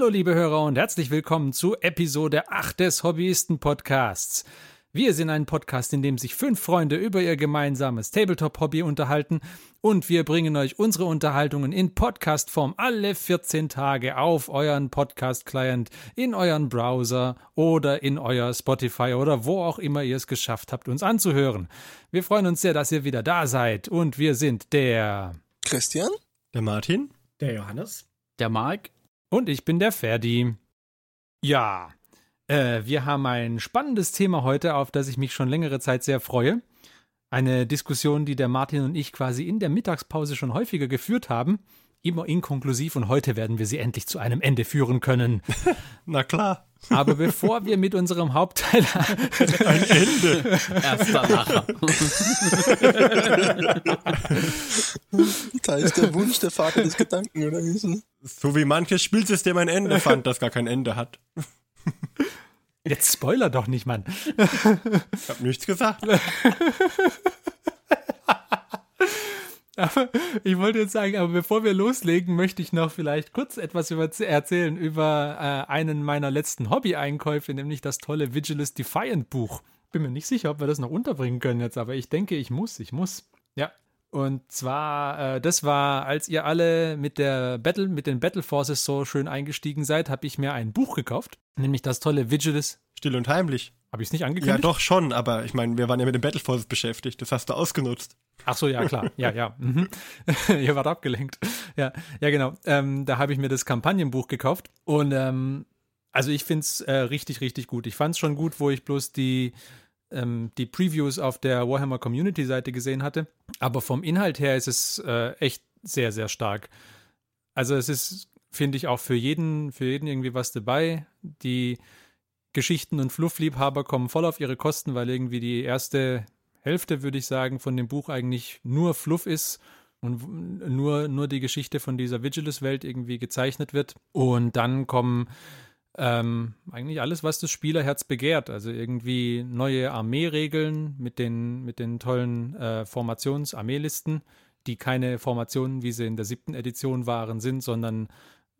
Hallo liebe Hörer und herzlich willkommen zu Episode 8 des Hobbyisten Podcasts. Wir sind ein Podcast, in dem sich fünf Freunde über ihr gemeinsames Tabletop-Hobby unterhalten und wir bringen euch unsere Unterhaltungen in Podcast-Form alle 14 Tage auf euren Podcast-Client, in euren Browser oder in euer Spotify oder wo auch immer ihr es geschafft habt, uns anzuhören. Wir freuen uns sehr, dass ihr wieder da seid und wir sind der Christian, der Martin, der Johannes, der Marc und ich bin der Ferdi. Ja, äh, wir haben ein spannendes Thema heute, auf das ich mich schon längere Zeit sehr freue. Eine Diskussion, die der Martin und ich quasi in der Mittagspause schon häufiger geführt haben. Immer inkonklusiv und heute werden wir sie endlich zu einem Ende führen können. Na klar. Aber bevor wir mit unserem Hauptteil. Ein Ende. Erster Lacher. da ist der Wunsch der Vater des Gedanken, oder wie so? Wie manches Spielsystem ein Ende fand, das gar kein Ende hat. Jetzt spoiler doch nicht, Mann. Ich hab nichts gesagt. Aber ich wollte jetzt sagen, aber bevor wir loslegen, möchte ich noch vielleicht kurz etwas über, erzählen über äh, einen meiner letzten Hobby-Einkäufe, nämlich das tolle Vigilus Defiant Buch. Bin mir nicht sicher, ob wir das noch unterbringen können jetzt, aber ich denke, ich muss, ich muss. Ja. Und zwar, äh, das war, als ihr alle mit der Battle, mit den Battle Forces so schön eingestiegen seid, habe ich mir ein Buch gekauft, nämlich das tolle Vigilus. Still und heimlich. Habe ich es nicht angekündigt? Ja, doch schon, aber ich meine, wir waren ja mit den Battle Forces beschäftigt. Das hast du ausgenutzt. Ach so, ja, klar. Ja, ja. Mhm. Ihr wart abgelenkt. Ja, ja, genau. Ähm, da habe ich mir das Kampagnenbuch gekauft. Und ähm, also ich finde es äh, richtig, richtig gut. Ich fand es schon gut, wo ich bloß die, ähm, die Previews auf der Warhammer Community Seite gesehen hatte. Aber vom Inhalt her ist es äh, echt sehr, sehr stark. Also es ist, finde ich, auch für jeden, für jeden irgendwie was dabei. Die Geschichten- und Fluffliebhaber kommen voll auf ihre Kosten, weil irgendwie die erste Hälfte, würde ich sagen, von dem Buch eigentlich nur Fluff ist und nur, nur die Geschichte von dieser Vigilus-Welt irgendwie gezeichnet wird. Und dann kommen ähm, eigentlich alles, was das Spielerherz begehrt. Also irgendwie neue Armeeregeln mit den, mit den tollen äh, Formations-Armeelisten, die keine Formationen, wie sie in der siebten Edition waren, sind, sondern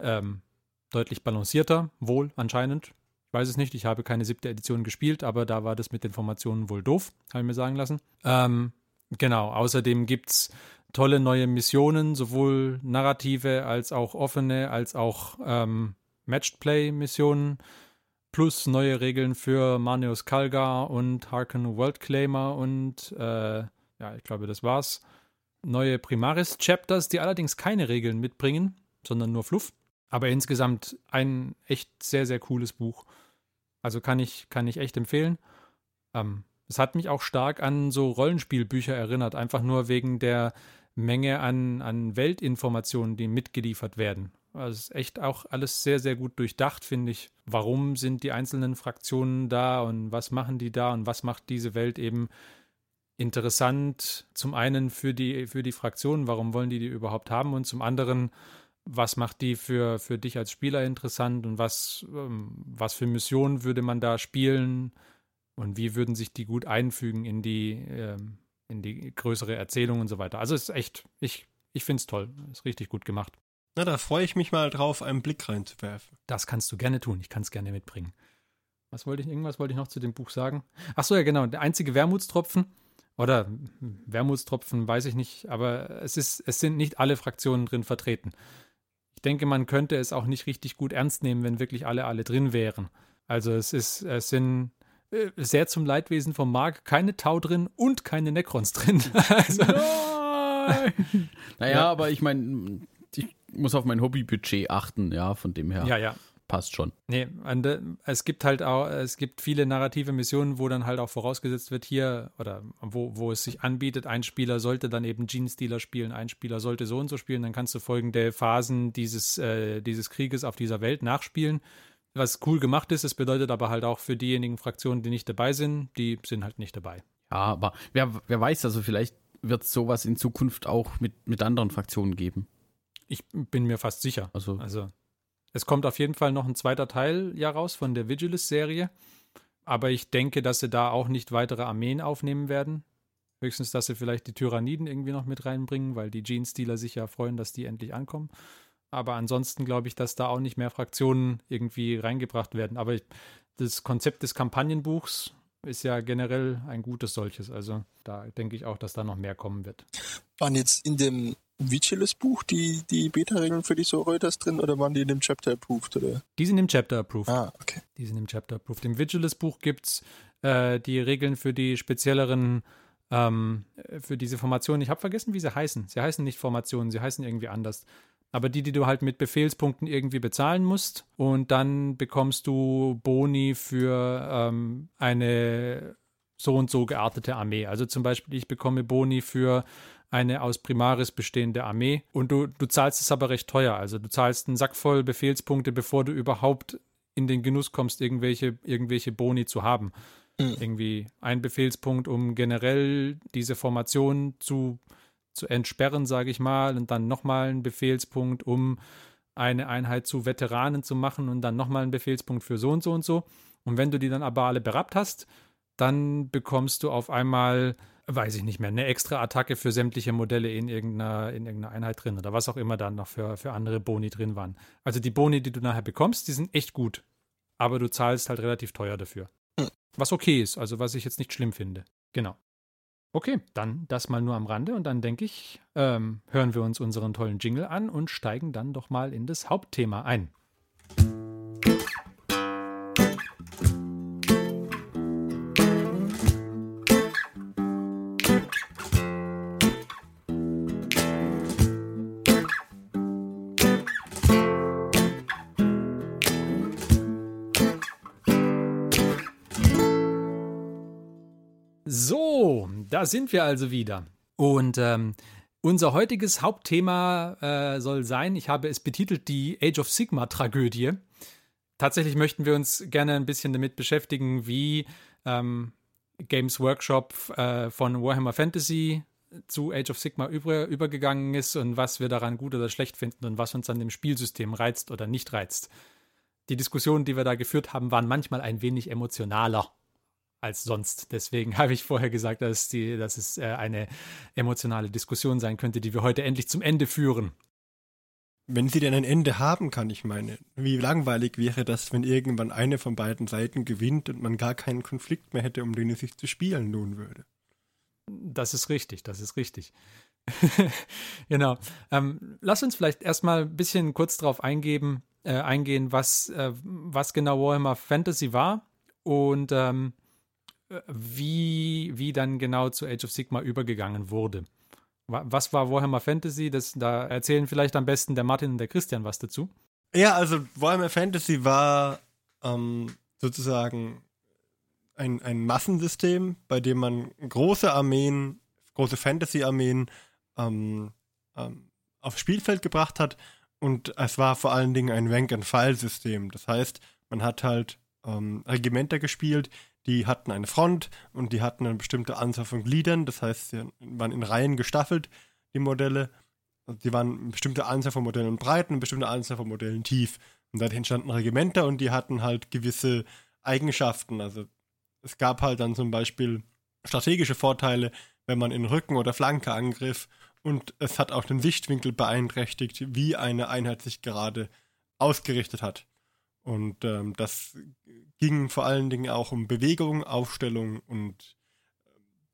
ähm, deutlich balancierter, wohl anscheinend. Ich weiß es nicht, ich habe keine siebte Edition gespielt, aber da war das mit den Formationen wohl doof, habe ich mir sagen lassen. Ähm, genau, außerdem gibt es tolle neue Missionen, sowohl narrative als auch offene, als auch ähm, Matched-Play-Missionen, plus neue Regeln für Manius Kalgar und Harken Worldclaimer und äh, ja, ich glaube, das war's. Neue Primaris-Chapters, die allerdings keine Regeln mitbringen, sondern nur Fluff. Aber insgesamt ein echt sehr, sehr cooles Buch. Also kann ich, kann ich echt empfehlen. Ähm, es hat mich auch stark an so Rollenspielbücher erinnert, einfach nur wegen der Menge an, an Weltinformationen, die mitgeliefert werden. Also es ist echt auch alles sehr, sehr gut durchdacht, finde ich. Warum sind die einzelnen Fraktionen da und was machen die da und was macht diese Welt eben interessant? Zum einen für die, für die Fraktionen, warum wollen die die überhaupt haben? Und zum anderen, was macht die für, für dich als Spieler interessant und was, ähm, was für Missionen würde man da spielen und wie würden sich die gut einfügen in die, ähm, in die größere Erzählung und so weiter. Also es ist echt, ich, ich finde es toll. Ist richtig gut gemacht. Na, da freue ich mich mal drauf, einen Blick reinzuwerfen. Das kannst du gerne tun. Ich kann es gerne mitbringen. Was wollte ich, irgendwas wollte ich noch zu dem Buch sagen? Ach so, ja, genau. Der einzige Wermutstropfen, oder Wermutstropfen weiß ich nicht, aber es ist, es sind nicht alle Fraktionen drin vertreten. Ich denke, man könnte es auch nicht richtig gut ernst nehmen, wenn wirklich alle alle drin wären. Also es ist, es sind äh, sehr zum Leidwesen vom Mark keine Tau drin und keine Necrons drin. also, Nein! naja, ja. aber ich meine, ich muss auf mein Hobbybudget achten, ja, von dem her. Ja, ja. Passt schon. Nee, es gibt halt auch, es gibt viele narrative Missionen, wo dann halt auch vorausgesetzt wird, hier, oder wo, wo es sich anbietet, ein Spieler sollte dann eben Gene-Stealer spielen, ein Spieler sollte so und so spielen, dann kannst du folgende Phasen dieses, äh, dieses Krieges auf dieser Welt nachspielen. Was cool gemacht ist, es bedeutet aber halt auch für diejenigen Fraktionen, die nicht dabei sind, die sind halt nicht dabei. Ja, aber wer, wer weiß, also vielleicht wird es sowas in Zukunft auch mit, mit anderen Fraktionen geben. Ich bin mir fast sicher. Also, also es kommt auf jeden Fall noch ein zweiter Teil ja raus von der Vigilus-Serie. Aber ich denke, dass sie da auch nicht weitere Armeen aufnehmen werden. Höchstens, dass sie vielleicht die Tyranniden irgendwie noch mit reinbringen, weil die Gene-Stealer sich ja freuen, dass die endlich ankommen. aber ansonsten glaube ich, dass da auch nicht mehr Fraktionen irgendwie reingebracht werden. Aber ich, das Konzept des Kampagnenbuchs ist ja generell ein gutes solches. Also da denke ich auch, dass da noch mehr kommen wird. Waren jetzt in dem Vigilus-Buch die, die Beta-Regeln für die Soreutas drin oder waren die in dem Chapter approved? Oder? Die sind im Chapter approved. Ah, okay. Die sind im Chapter approved. Im Vigilus-Buch gibt es äh, die Regeln für die spezielleren, ähm, für diese Formationen. Ich habe vergessen, wie sie heißen. Sie heißen nicht Formationen, sie heißen irgendwie anders. Aber die, die du halt mit Befehlspunkten irgendwie bezahlen musst. Und dann bekommst du Boni für ähm, eine so und so geartete Armee. Also zum Beispiel, ich bekomme Boni für eine aus Primaris bestehende Armee und du, du zahlst es aber recht teuer. Also du zahlst einen Sack voll Befehlspunkte, bevor du überhaupt in den Genuss kommst, irgendwelche, irgendwelche Boni zu haben. Mhm. Irgendwie ein Befehlspunkt, um generell diese Formation zu zu entsperren, sage ich mal, und dann nochmal einen Befehlspunkt, um eine Einheit zu Veteranen zu machen und dann nochmal einen Befehlspunkt für so und so und so. Und wenn du die dann aber alle berappt hast, dann bekommst du auf einmal, weiß ich nicht mehr, eine extra Attacke für sämtliche Modelle in irgendeiner, in irgendeiner Einheit drin oder was auch immer dann noch für, für andere Boni drin waren. Also die Boni, die du nachher bekommst, die sind echt gut. Aber du zahlst halt relativ teuer dafür. Hm. Was okay ist, also was ich jetzt nicht schlimm finde. Genau. Okay, dann das mal nur am Rande und dann denke ich, ähm, hören wir uns unseren tollen Jingle an und steigen dann doch mal in das Hauptthema ein. Sind wir also wieder. Und ähm, unser heutiges Hauptthema äh, soll sein, ich habe es betitelt, die Age of Sigma-Tragödie. Tatsächlich möchten wir uns gerne ein bisschen damit beschäftigen, wie ähm, Games Workshop äh, von Warhammer Fantasy zu Age of Sigma über, übergegangen ist und was wir daran gut oder schlecht finden und was uns an dem Spielsystem reizt oder nicht reizt. Die Diskussionen, die wir da geführt haben, waren manchmal ein wenig emotionaler als sonst. Deswegen habe ich vorher gesagt, dass, die, dass es äh, eine emotionale Diskussion sein könnte, die wir heute endlich zum Ende führen. Wenn sie denn ein Ende haben kann, ich meine, wie langweilig wäre das, wenn irgendwann eine von beiden Seiten gewinnt und man gar keinen Konflikt mehr hätte, um den es sich zu spielen lohnen würde. Das ist richtig, das ist richtig. genau. Ähm, lass uns vielleicht erstmal ein bisschen kurz darauf eingeben, äh, eingehen, was, äh, was genau Warhammer Fantasy war und ähm, wie, wie dann genau zu Age of Sigma übergegangen wurde. Was war Warhammer Fantasy? Das, da erzählen vielleicht am besten der Martin und der Christian was dazu. Ja, also Warhammer Fantasy war ähm, sozusagen ein, ein Massensystem, bei dem man große Armeen, große Fantasy-Armeen ähm, ähm, aufs Spielfeld gebracht hat. Und es war vor allen Dingen ein Rank-and-File-System. Das heißt, man hat halt ähm, Regimenter gespielt, die hatten eine Front und die hatten eine bestimmte Anzahl von Gliedern, das heißt, sie waren in Reihen gestaffelt, die Modelle. Die waren eine bestimmte Anzahl von Modellen breit und eine bestimmte Anzahl von Modellen tief. Und dadurch entstanden Regimenter und die hatten halt gewisse Eigenschaften. Also es gab halt dann zum Beispiel strategische Vorteile, wenn man in Rücken- oder Flanke angriff. Und es hat auch den Sichtwinkel beeinträchtigt, wie eine Einheit sich gerade ausgerichtet hat. Und ähm, das ging vor allen Dingen auch um Bewegung, Aufstellung und äh,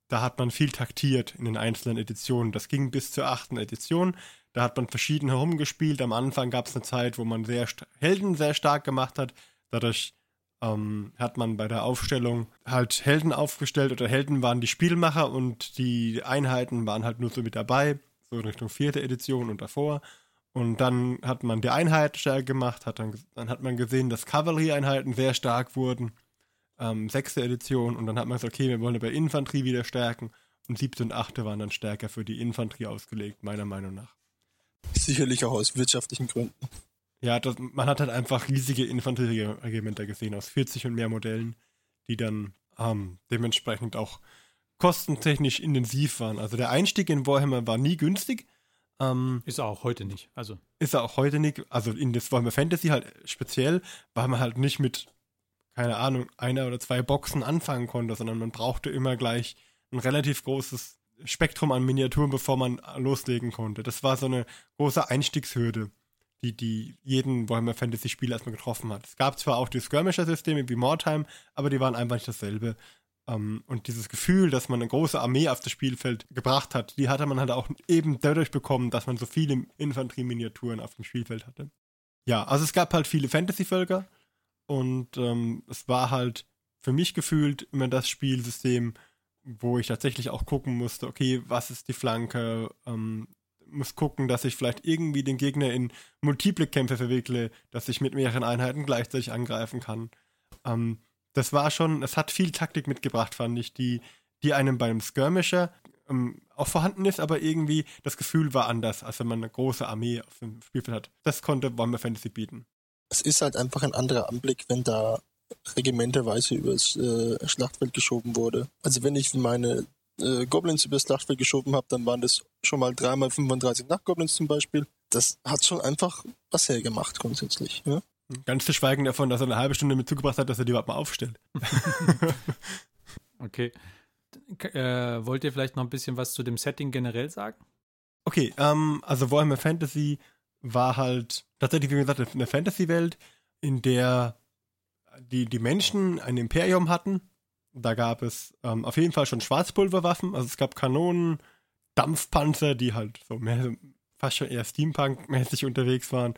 da hat man viel taktiert in den einzelnen Editionen. Das ging bis zur achten Edition. Da hat man verschieden herumgespielt. Am Anfang gab es eine Zeit, wo man sehr Helden sehr stark gemacht hat. Dadurch ähm, hat man bei der Aufstellung halt Helden aufgestellt oder Helden waren die Spielmacher und die Einheiten waren halt nur so mit dabei, so in Richtung vierte Edition und davor. Und dann hat man die Einheit stärker gemacht, hat dann, dann hat man gesehen, dass Kavallerieeinheiten sehr stark wurden. Ähm, sechste Edition. Und dann hat man gesagt, okay, wir wollen aber Infanterie wieder stärken. Und siebte und achte waren dann stärker für die Infanterie ausgelegt, meiner Meinung nach. Sicherlich auch aus wirtschaftlichen Gründen. Ja, das, man hat halt einfach riesige Infanterieregimenter gesehen aus 40 und mehr Modellen, die dann ähm, dementsprechend auch kostentechnisch intensiv waren. Also der Einstieg in Warhammer war nie günstig, ähm, ist er auch heute nicht. Also. Ist er auch heute nicht. Also in das Warhammer Fantasy halt speziell, weil man halt nicht mit, keine Ahnung, einer oder zwei Boxen anfangen konnte, sondern man brauchte immer gleich ein relativ großes Spektrum an Miniaturen, bevor man loslegen konnte. Das war so eine große Einstiegshürde. die, die jeden Warhammer Fantasy Spieler erstmal getroffen hat. Es gab zwar auch die Skirmisher-Systeme wie Mordheim, aber die waren einfach nicht dasselbe. Um, und dieses Gefühl, dass man eine große Armee auf das Spielfeld gebracht hat, die hatte man halt auch eben dadurch bekommen, dass man so viele Infanterie-Miniaturen auf dem Spielfeld hatte. Ja, also es gab halt viele Fantasy-Völker und ähm, es war halt für mich gefühlt immer das Spielsystem, wo ich tatsächlich auch gucken musste, okay, was ist die Flanke, ähm, muss gucken, dass ich vielleicht irgendwie den Gegner in multiple Kämpfe verwickle, dass ich mit mehreren Einheiten gleichzeitig angreifen kann. Ähm, das war schon, es hat viel Taktik mitgebracht, fand ich, die, die einem beim Skirmisher ähm, auch vorhanden ist, aber irgendwie das Gefühl war anders, als wenn man eine große Armee auf dem Spielfeld hat. Das konnte Warhammer Fantasy bieten. Es ist halt einfach ein anderer Anblick, wenn da regimenterweise übers äh, Schlachtfeld geschoben wurde. Also wenn ich meine äh, Goblins übers Schlachtfeld geschoben habe, dann waren das schon mal dreimal 35 Nachtgoblins zum Beispiel. Das hat schon einfach was hergemacht grundsätzlich. Ja? Ganz zu schweigen davon, dass er eine halbe Stunde mit zugebracht hat, dass er die überhaupt mal aufstellt. okay. Äh, wollt ihr vielleicht noch ein bisschen was zu dem Setting generell sagen? Okay, ähm, also Warhammer Fantasy war halt tatsächlich, wie gesagt, eine Fantasy-Welt, in der die, die Menschen ein Imperium hatten. Da gab es ähm, auf jeden Fall schon Schwarzpulverwaffen, also es gab Kanonen, Dampfpanzer, die halt so mehr, fast schon eher Steampunk-mäßig unterwegs waren.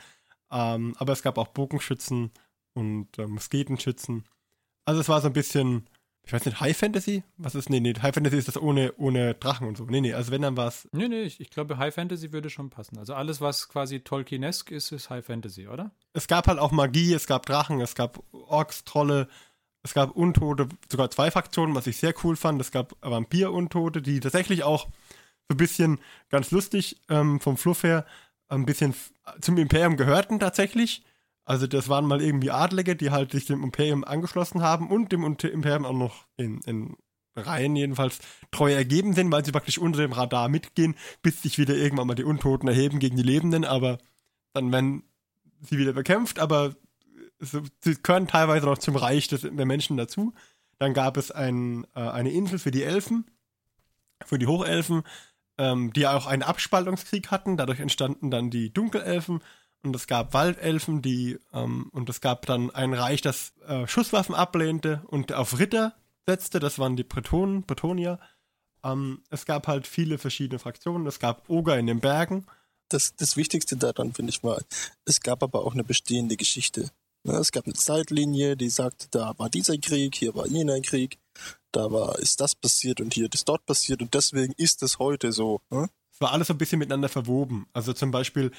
Ähm, aber es gab auch Bogenschützen und äh, Musketenschützen. Also es war so ein bisschen, ich weiß nicht, High Fantasy? Was ist? Nee, nee, High Fantasy ist das ohne, ohne Drachen und so. Nee, nee, also wenn dann war es. Nee, nee, ich, ich, glaube, High Fantasy würde schon passen. Also alles, was quasi Tolkienesk ist, ist High Fantasy, oder? Es gab halt auch Magie, es gab Drachen, es gab Orks, Trolle, es gab Untote, sogar zwei Fraktionen, was ich sehr cool fand. Es gab Vampir-Untote, die tatsächlich auch so ein bisschen ganz lustig ähm, vom Fluff her ein bisschen zum Imperium gehörten tatsächlich. Also das waren mal irgendwie Adlige, die halt sich dem Imperium angeschlossen haben und dem Imperium auch noch in, in Reihen jedenfalls treu ergeben sind, weil sie praktisch unter dem Radar mitgehen, bis sich wieder irgendwann mal die Untoten erheben gegen die Lebenden, aber dann werden sie wieder bekämpft, aber sie gehören teilweise noch zum Reich des, der Menschen dazu. Dann gab es ein, äh, eine Insel für die Elfen, für die Hochelfen, ähm, die auch einen Abspaltungskrieg hatten. Dadurch entstanden dann die Dunkelelfen und es gab Waldelfen, die ähm, und es gab dann ein Reich, das äh, Schusswaffen ablehnte und auf Ritter setzte. Das waren die Bretonen, Bretonier. Ähm, es gab halt viele verschiedene Fraktionen. Es gab Oger in den Bergen. Das, das Wichtigste daran, finde ich, war, es gab aber auch eine bestehende Geschichte. Ja, es gab eine Zeitlinie, die sagte, da war dieser Krieg, hier war jener Krieg da war, ist das passiert und hier ist dort passiert und deswegen ist es heute so. Hm? Es war alles ein bisschen miteinander verwoben. Also zum Beispiel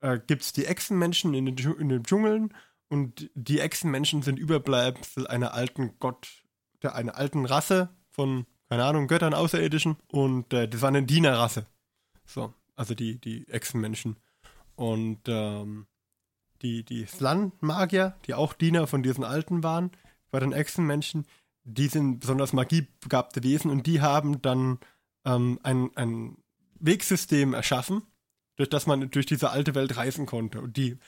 äh, gibt es die Echsenmenschen in den, in den Dschungeln und die Echsenmenschen sind Überbleibsel einer alten Gott, der einer alten Rasse von, keine Ahnung, Göttern, Außerirdischen und äh, das war eine Dienerrasse. So, also die, die Echsenmenschen. Und ähm, die, die Slan-Magier, die auch Diener von diesen Alten waren, bei den Echsenmenschen, die sind besonders magiebegabte Wesen und die haben dann ähm, ein, ein Wegsystem erschaffen, durch das man durch diese alte Welt reisen konnte. Und die,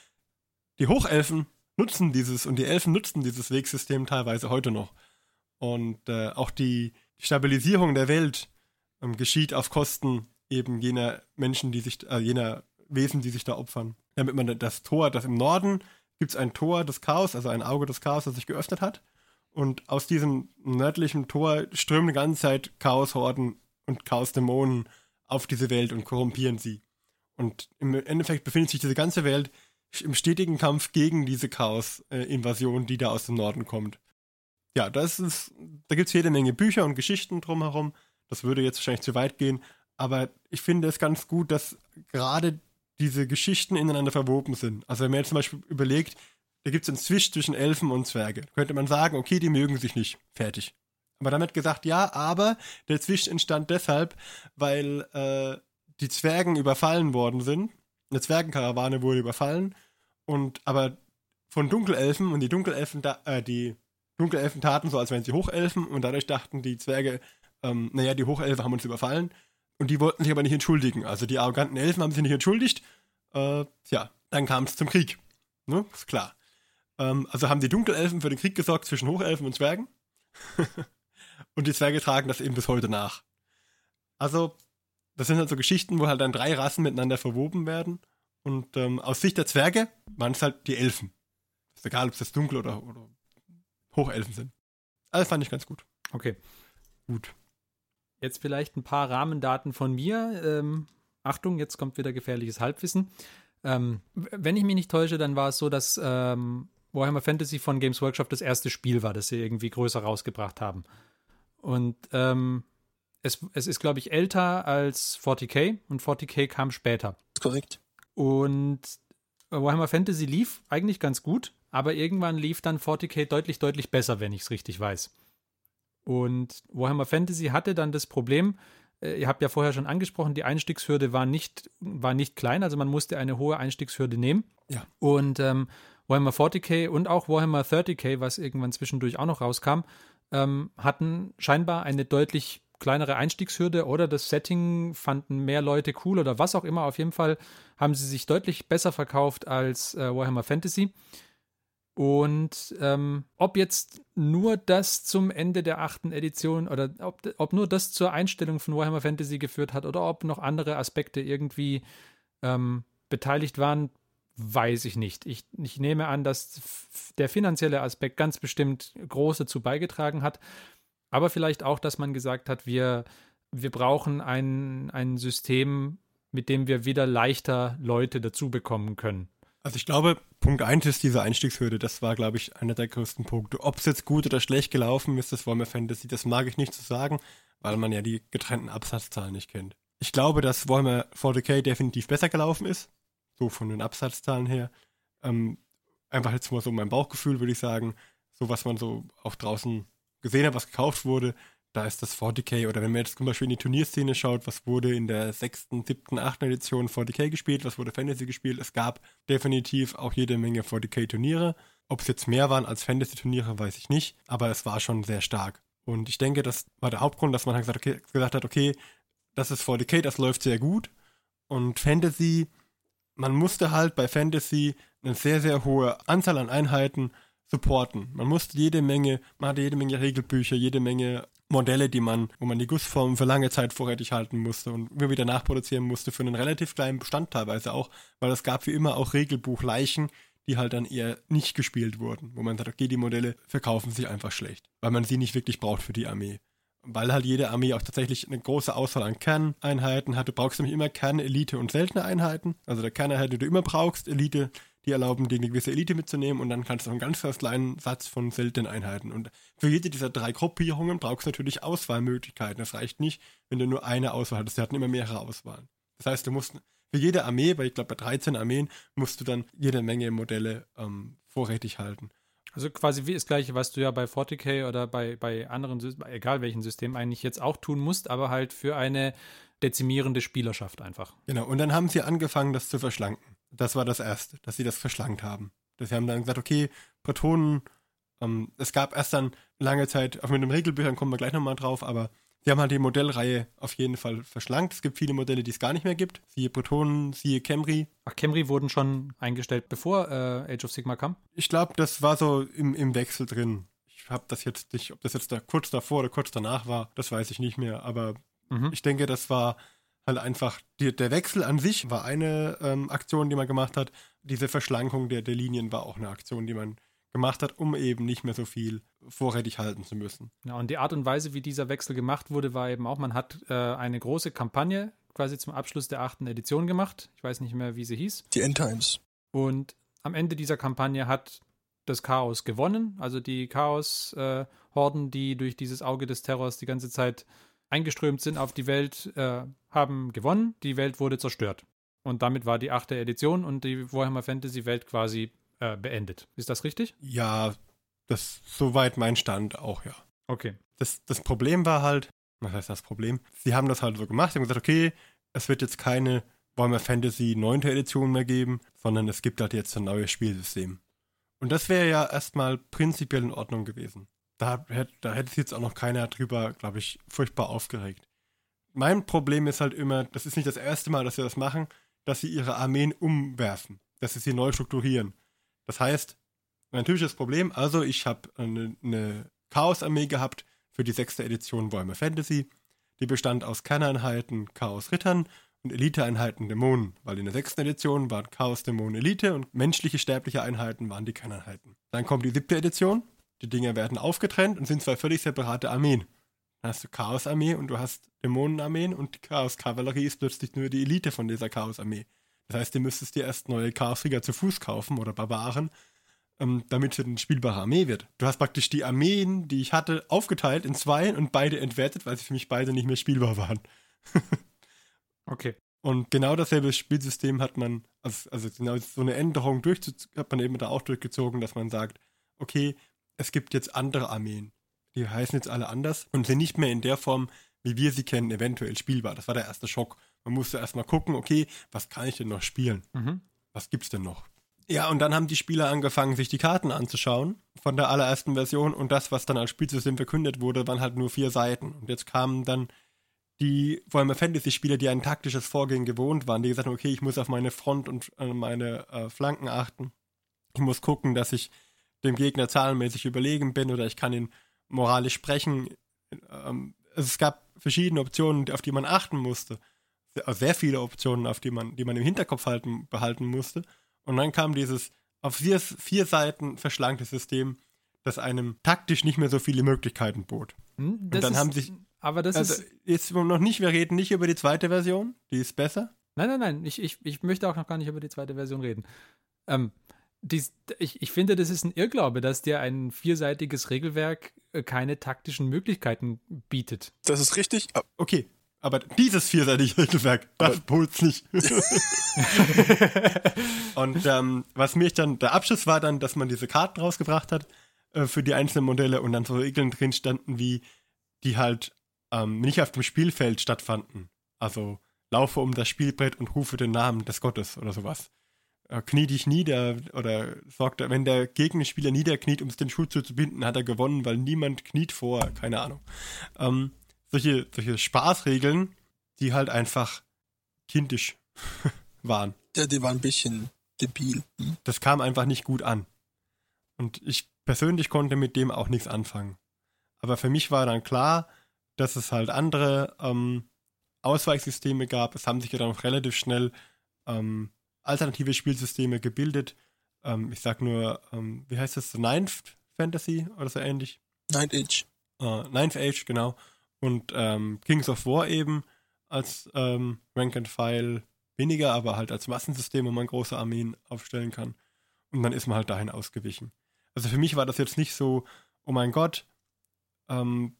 die Hochelfen nutzen dieses und die Elfen nutzen dieses Wegsystem teilweise heute noch. Und äh, auch die Stabilisierung der Welt ähm, geschieht auf Kosten eben jener Menschen, die sich, äh, jener Wesen, die sich da opfern. Damit man das Tor, das im Norden gibt es ein Tor des Chaos, also ein Auge des Chaos, das sich geöffnet hat. Und aus diesem nördlichen Tor strömen die ganze Zeit Chaoshorden und Chaosdämonen auf diese Welt und korrumpieren sie. Und im Endeffekt befindet sich diese ganze Welt im stetigen Kampf gegen diese Chaos-Invasion, die da aus dem Norden kommt. Ja, das ist, da gibt es jede Menge Bücher und Geschichten drumherum. Das würde jetzt wahrscheinlich zu weit gehen. Aber ich finde es ganz gut, dass gerade diese Geschichten ineinander verwoben sind. Also wenn man jetzt zum Beispiel überlegt, da gibt es einen Zwisch zwischen Elfen und Zwerge. Könnte man sagen, okay, die mögen sich nicht. Fertig. Aber damit gesagt, ja, aber der Zwisch entstand deshalb, weil äh, die Zwergen überfallen worden sind. Eine Zwergenkarawane wurde überfallen. Und aber von Dunkelelfen und die Dunkelelfen, äh, die Dunkelelfen taten so, als wären sie Hochelfen und dadurch dachten die Zwerge, ähm, naja, die Hochelfen haben uns überfallen. Und die wollten sich aber nicht entschuldigen. Also die arroganten Elfen haben sich nicht entschuldigt. Äh, tja, dann kam es zum Krieg. Ne? Ist klar. Ähm, also haben die Dunkelelfen für den Krieg gesorgt zwischen Hochelfen und Zwergen. und die Zwerge tragen das eben bis heute nach. Also, das sind halt so Geschichten, wo halt dann drei Rassen miteinander verwoben werden. Und ähm, aus Sicht der Zwerge waren es halt die Elfen. Ist egal, ob es das Dunkel oder, oder Hochelfen sind. Also fand ich ganz gut. Okay. Gut. Jetzt vielleicht ein paar Rahmendaten von mir. Ähm, Achtung, jetzt kommt wieder gefährliches Halbwissen. Ähm, wenn ich mich nicht täusche, dann war es so, dass ähm, Warhammer Fantasy von Games Workshop das erste Spiel war, das sie irgendwie größer rausgebracht haben. Und ähm, es, es ist, glaube ich, älter als 40k und 40k kam später. Korrekt. Und Warhammer Fantasy lief eigentlich ganz gut, aber irgendwann lief dann 40k deutlich, deutlich besser, wenn ich es richtig weiß. Und Warhammer Fantasy hatte dann das Problem, äh, ihr habt ja vorher schon angesprochen, die Einstiegshürde war nicht, war nicht klein, also man musste eine hohe Einstiegshürde nehmen. Ja. Und ähm, Warhammer 40k und auch Warhammer 30k, was irgendwann zwischendurch auch noch rauskam, ähm, hatten scheinbar eine deutlich kleinere Einstiegshürde oder das Setting fanden mehr Leute cool oder was auch immer. Auf jeden Fall haben sie sich deutlich besser verkauft als äh, Warhammer Fantasy. Und ähm, ob jetzt nur das zum Ende der achten Edition oder ob, ob nur das zur Einstellung von Warhammer Fantasy geführt hat oder ob noch andere Aspekte irgendwie ähm, beteiligt waren, weiß ich nicht. Ich, ich nehme an, dass der finanzielle Aspekt ganz bestimmt groß dazu beigetragen hat. Aber vielleicht auch, dass man gesagt hat, wir, wir brauchen ein, ein System, mit dem wir wieder leichter Leute dazu bekommen können. Also ich glaube, Punkt 1 ist diese Einstiegshürde. Das war, glaube ich, einer der größten Punkte. Ob es jetzt gut oder schlecht gelaufen ist, das Warhammer Fantasy, das mag ich nicht zu sagen, weil man ja die getrennten Absatzzahlen nicht kennt. Ich glaube, dass Warhammer 40k definitiv besser gelaufen ist, so von den Absatzzahlen her. Ähm, einfach jetzt mal so mein Bauchgefühl, würde ich sagen, so was man so auch draußen gesehen hat, was gekauft wurde, da ist das 40k oder wenn man jetzt zum Beispiel in die Turnierszene schaut, was wurde in der sechsten, siebten, achten Edition 40k gespielt, was wurde Fantasy gespielt, es gab definitiv auch jede Menge 40k Turniere. Ob es jetzt mehr waren als Fantasy-Turniere, weiß ich nicht, aber es war schon sehr stark. Und ich denke, das war der Hauptgrund, dass man halt gesagt, okay, gesagt hat, okay, das ist 40k, das läuft sehr gut. Und Fantasy, man musste halt bei Fantasy eine sehr, sehr hohe Anzahl an Einheiten supporten. Man musste jede Menge, man hatte jede Menge Regelbücher, jede Menge Modelle, die man, wo man die Gussformen für lange Zeit vorrätig halten musste und immer wieder nachproduzieren musste für einen relativ kleinen Bestand teilweise auch, weil es gab wie immer auch Regelbuchleichen, die halt dann eher nicht gespielt wurden, wo man sagt, okay, die Modelle verkaufen sich einfach schlecht, weil man sie nicht wirklich braucht für die Armee. Weil halt jede Armee auch tatsächlich eine große Auswahl an Kerneinheiten hat. Du brauchst nämlich immer Kern, Elite und seltene Einheiten. Also der Kerneinheit, die du immer brauchst, Elite, die erlauben dir eine gewisse Elite mitzunehmen und dann kannst du einen ganz, ganz kleinen Satz von seltenen Einheiten. Und für jede dieser drei Gruppierungen brauchst du natürlich Auswahlmöglichkeiten. Das reicht nicht, wenn du nur eine Auswahl hattest. Sie hatten immer mehrere Auswahlen. Das heißt, du musst für jede Armee, weil ich glaube bei 13 Armeen, musst du dann jede Menge Modelle ähm, vorrätig halten. Also quasi wie das gleiche, was du ja bei 40k oder bei, bei anderen, egal welchen Systemen eigentlich jetzt auch tun musst, aber halt für eine dezimierende Spielerschaft einfach. Genau, und dann haben sie angefangen, das zu verschlanken. Das war das Erste, dass sie das verschlankt haben. Dass sie haben dann gesagt, okay, Protonen, ähm, es gab erst dann lange Zeit, auch mit den Regelbüchern kommen wir gleich nochmal drauf, aber sie haben halt die Modellreihe auf jeden Fall verschlankt. Es gibt viele Modelle, die es gar nicht mehr gibt. Siehe Protonen, siehe Camry. Ach, Camry wurden schon eingestellt, bevor äh, Age of Sigma kam? Ich glaube, das war so im, im Wechsel drin. Ich habe das jetzt nicht, ob das jetzt da kurz davor oder kurz danach war, das weiß ich nicht mehr, aber mhm. ich denke, das war halt einfach, die, der Wechsel an sich war eine ähm, Aktion, die man gemacht hat. Diese Verschlankung der, der Linien war auch eine Aktion, die man gemacht hat, um eben nicht mehr so viel vorrätig halten zu müssen. Ja, und die Art und Weise, wie dieser Wechsel gemacht wurde, war eben auch, man hat äh, eine große Kampagne quasi zum Abschluss der achten Edition gemacht. Ich weiß nicht mehr, wie sie hieß. Die Endtimes. Und am Ende dieser Kampagne hat das Chaos gewonnen, also die Chaos-Horden, äh, die durch dieses Auge des Terrors die ganze Zeit eingeströmt sind auf die Welt, äh, haben gewonnen. Die Welt wurde zerstört. Und damit war die achte Edition und die Warhammer Fantasy Welt quasi äh, beendet. Ist das richtig? Ja, das ist soweit mein Stand auch, ja. Okay. Das, das Problem war halt, was heißt das Problem? Sie haben das halt so gemacht, sie haben gesagt, okay, es wird jetzt keine Warhammer Fantasy 9. Edition mehr geben, sondern es gibt halt jetzt ein neues Spielsystem. Und das wäre ja erstmal prinzipiell in Ordnung gewesen da, da hätte sich jetzt auch noch keiner drüber, glaube ich, furchtbar aufgeregt. Mein Problem ist halt immer, das ist nicht das erste Mal, dass sie das machen, dass sie ihre Armeen umwerfen, dass sie sie neu strukturieren. Das heißt, mein typisches Problem, also ich habe eine, eine Chaos-Armee gehabt für die sechste Edition Warhammer Fantasy. Die bestand aus Kerneinheiten, Chaos-Rittern und Elite-Einheiten Dämonen, weil in der sechsten Edition waren Chaos-Dämonen Elite und menschliche sterbliche Einheiten waren die Kerneinheiten. Dann kommt die siebte Edition, die Dinger werden aufgetrennt und sind zwei völlig separate Armeen. Dann hast du Chaos-Armee und du hast Dämonenarmeen und die Chaos-Kavallerie ist plötzlich nur die Elite von dieser Chaos-Armee. Das heißt, du müsstest dir erst neue Chaoskrieger zu Fuß kaufen oder Barbaren, ähm, damit sie eine spielbare Armee wird. Du hast praktisch die Armeen, die ich hatte, aufgeteilt in zwei und beide entwertet, weil sie für mich beide nicht mehr spielbar waren. okay. Und genau dasselbe Spielsystem hat man, also, also genau so eine Änderung hat man eben da auch durchgezogen, dass man sagt, okay, es gibt jetzt andere Armeen. Die heißen jetzt alle anders und sind nicht mehr in der Form, wie wir sie kennen, eventuell spielbar. Das war der erste Schock. Man musste erstmal gucken, okay, was kann ich denn noch spielen? Mhm. Was gibt's denn noch? Ja, und dann haben die Spieler angefangen, sich die Karten anzuschauen von der allerersten Version und das, was dann als Spielsystem verkündet wurde, waren halt nur vier Seiten. Und jetzt kamen dann die Warhammer Fantasy-Spieler, die ein taktisches Vorgehen gewohnt waren, die gesagt haben, okay, ich muss auf meine Front und äh, meine äh, Flanken achten. Ich muss gucken, dass ich dem Gegner zahlenmäßig überlegen bin oder ich kann ihn moralisch sprechen. Ähm, es gab verschiedene Optionen, auf die man achten musste. Sehr viele Optionen, auf die man, die man im Hinterkopf halten, behalten musste. Und dann kam dieses auf vier, vier Seiten verschlankte System, das einem taktisch nicht mehr so viele Möglichkeiten bot. Hm, und dann ist, haben sich. Aber das also ist. Jetzt noch nicht, wir reden nicht über die zweite Version, die ist besser. Nein, nein, nein, ich, ich, ich möchte auch noch gar nicht über die zweite Version reden. Ähm, dies, ich, ich finde, das ist ein Irrglaube, dass dir ein vierseitiges Regelwerk äh, keine taktischen Möglichkeiten bietet. Das ist richtig. Okay, aber dieses vierseitige Regelwerk, das holt's nicht. und ähm, was mich dann, der Abschluss war dann, dass man diese Karten rausgebracht hat äh, für die einzelnen Modelle und dann so Regeln drin standen, wie die halt ähm, nicht auf dem Spielfeld stattfanden. Also laufe um das Spielbrett und rufe den Namen des Gottes oder sowas. Äh, knie dich nieder oder sorgt, wenn der Gegenspieler niederkniet, um es den Schuh zu binden, hat er gewonnen, weil niemand kniet vor, keine Ahnung. Ähm, solche, solche Spaßregeln, die halt einfach kindisch waren. Ja, die waren ein bisschen debil. Hm? Das kam einfach nicht gut an. Und ich persönlich konnte mit dem auch nichts anfangen. Aber für mich war dann klar, dass es halt andere ähm, Ausweichsysteme gab. Es haben sich ja dann auch relativ schnell ähm, alternative Spielsysteme gebildet. Ähm, ich sag nur, ähm, wie heißt das? Ninth Fantasy oder so ähnlich? Ninth Age. Uh, Ninth Age, genau und ähm, Kings of War eben als ähm, Rank and File weniger, aber halt als Massensystem, wo man große Armeen aufstellen kann. Und dann ist man halt dahin ausgewichen. Also für mich war das jetzt nicht so, oh mein Gott, ähm,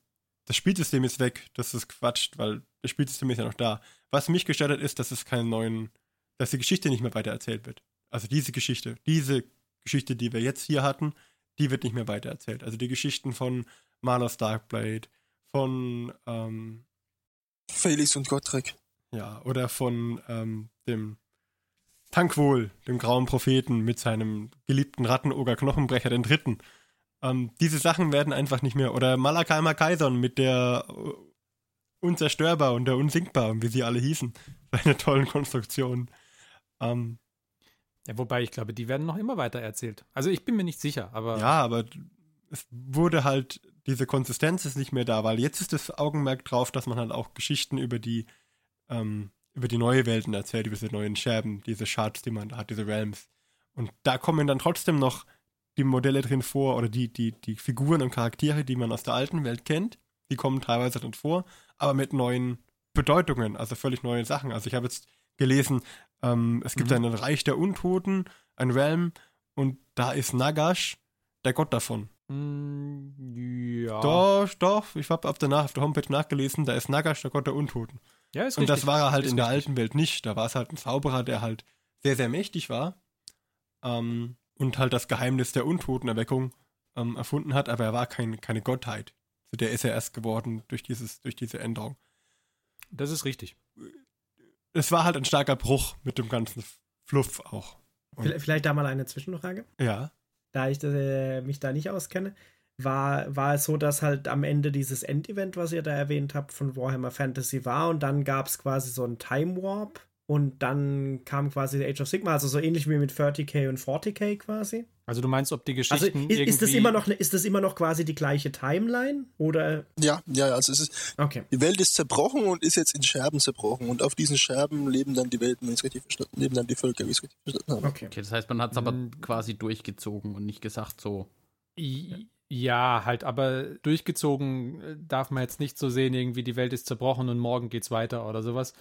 das Spielsystem ist weg, das ist Quatsch, weil das Spielsystem ist ja noch da. Was mich gestört hat, ist, dass es keinen neuen, dass die Geschichte nicht mehr weiter erzählt wird. Also diese Geschichte, diese Geschichte, die wir jetzt hier hatten, die wird nicht mehr weiter erzählt. Also die Geschichten von Malos Darkblade, von ähm, Felix und Gottrek. Ja, oder von ähm, dem Tankwohl, dem grauen Propheten mit seinem geliebten Rattenoger Knochenbrecher, den dritten. Ähm, diese Sachen werden einfach nicht mehr. Oder Malakaimer Kaison mit der uh, Unzerstörbar und der Unsinkbar, wie sie alle hießen. Seine tollen Konstruktionen. Ähm, ja, wobei ich glaube, die werden noch immer weiter erzählt. Also ich bin mir nicht sicher, aber. Ja, aber es wurde halt diese Konsistenz ist nicht mehr da, weil jetzt ist das Augenmerk drauf, dass man halt auch Geschichten über die, ähm, über die neue Welten erzählt, über diese neuen Scherben, diese Shards, die man da hat, diese Realms. Und da kommen dann trotzdem noch die Modelle drin vor oder die, die, die Figuren und Charaktere, die man aus der alten Welt kennt, die kommen teilweise drin vor, aber mit neuen Bedeutungen, also völlig neue Sachen. Also ich habe jetzt gelesen, ähm, es gibt mhm. ein Reich der Untoten, ein Realm, und da ist Nagash der Gott davon. Mm, ja. Doch, doch. Ich habe auf der, auf der Homepage nachgelesen, da ist Nagash der Gott der Untoten. Ja, ist Und richtig. das war er halt ist in der alten Welt nicht. Da war es halt ein Zauberer, der halt sehr, sehr mächtig war. Ähm, und halt das Geheimnis der Untotenerweckung ähm, erfunden hat, aber er war kein, keine Gottheit. Also der ist er erst geworden durch, dieses, durch diese Änderung. Das ist richtig. Es war halt ein starker Bruch mit dem ganzen Fluff auch. Und Vielleicht da mal eine Zwischenfrage? Ja da ich äh, mich da nicht auskenne, war, war es so, dass halt am Ende dieses Endevent, was ihr da erwähnt habt, von Warhammer Fantasy war. Und dann gab es quasi so einen Time Warp Und dann kam quasi Age of Sigma, also so ähnlich wie mit 30k und 40k quasi. Also du meinst, ob die Also Geschichten ist, ist, das immer noch, ist das immer noch quasi die gleiche Timeline? Oder Ja, ja, also es ist, okay. die Welt ist zerbrochen und ist jetzt in Scherben zerbrochen. Und auf diesen Scherben leben dann die Welten, wenn ich es richtig verstanden leben dann die Völker, wie ich es richtig verstanden habe. Okay. Okay, das heißt, man hat es aber Mm. quasi durchgezogen und nicht gesagt so. I- Ja, halt, aber durchgezogen äh, darf man jetzt nicht so sehen, irgendwie die Welt ist zerbrochen und morgen geht's weiter oder sowas,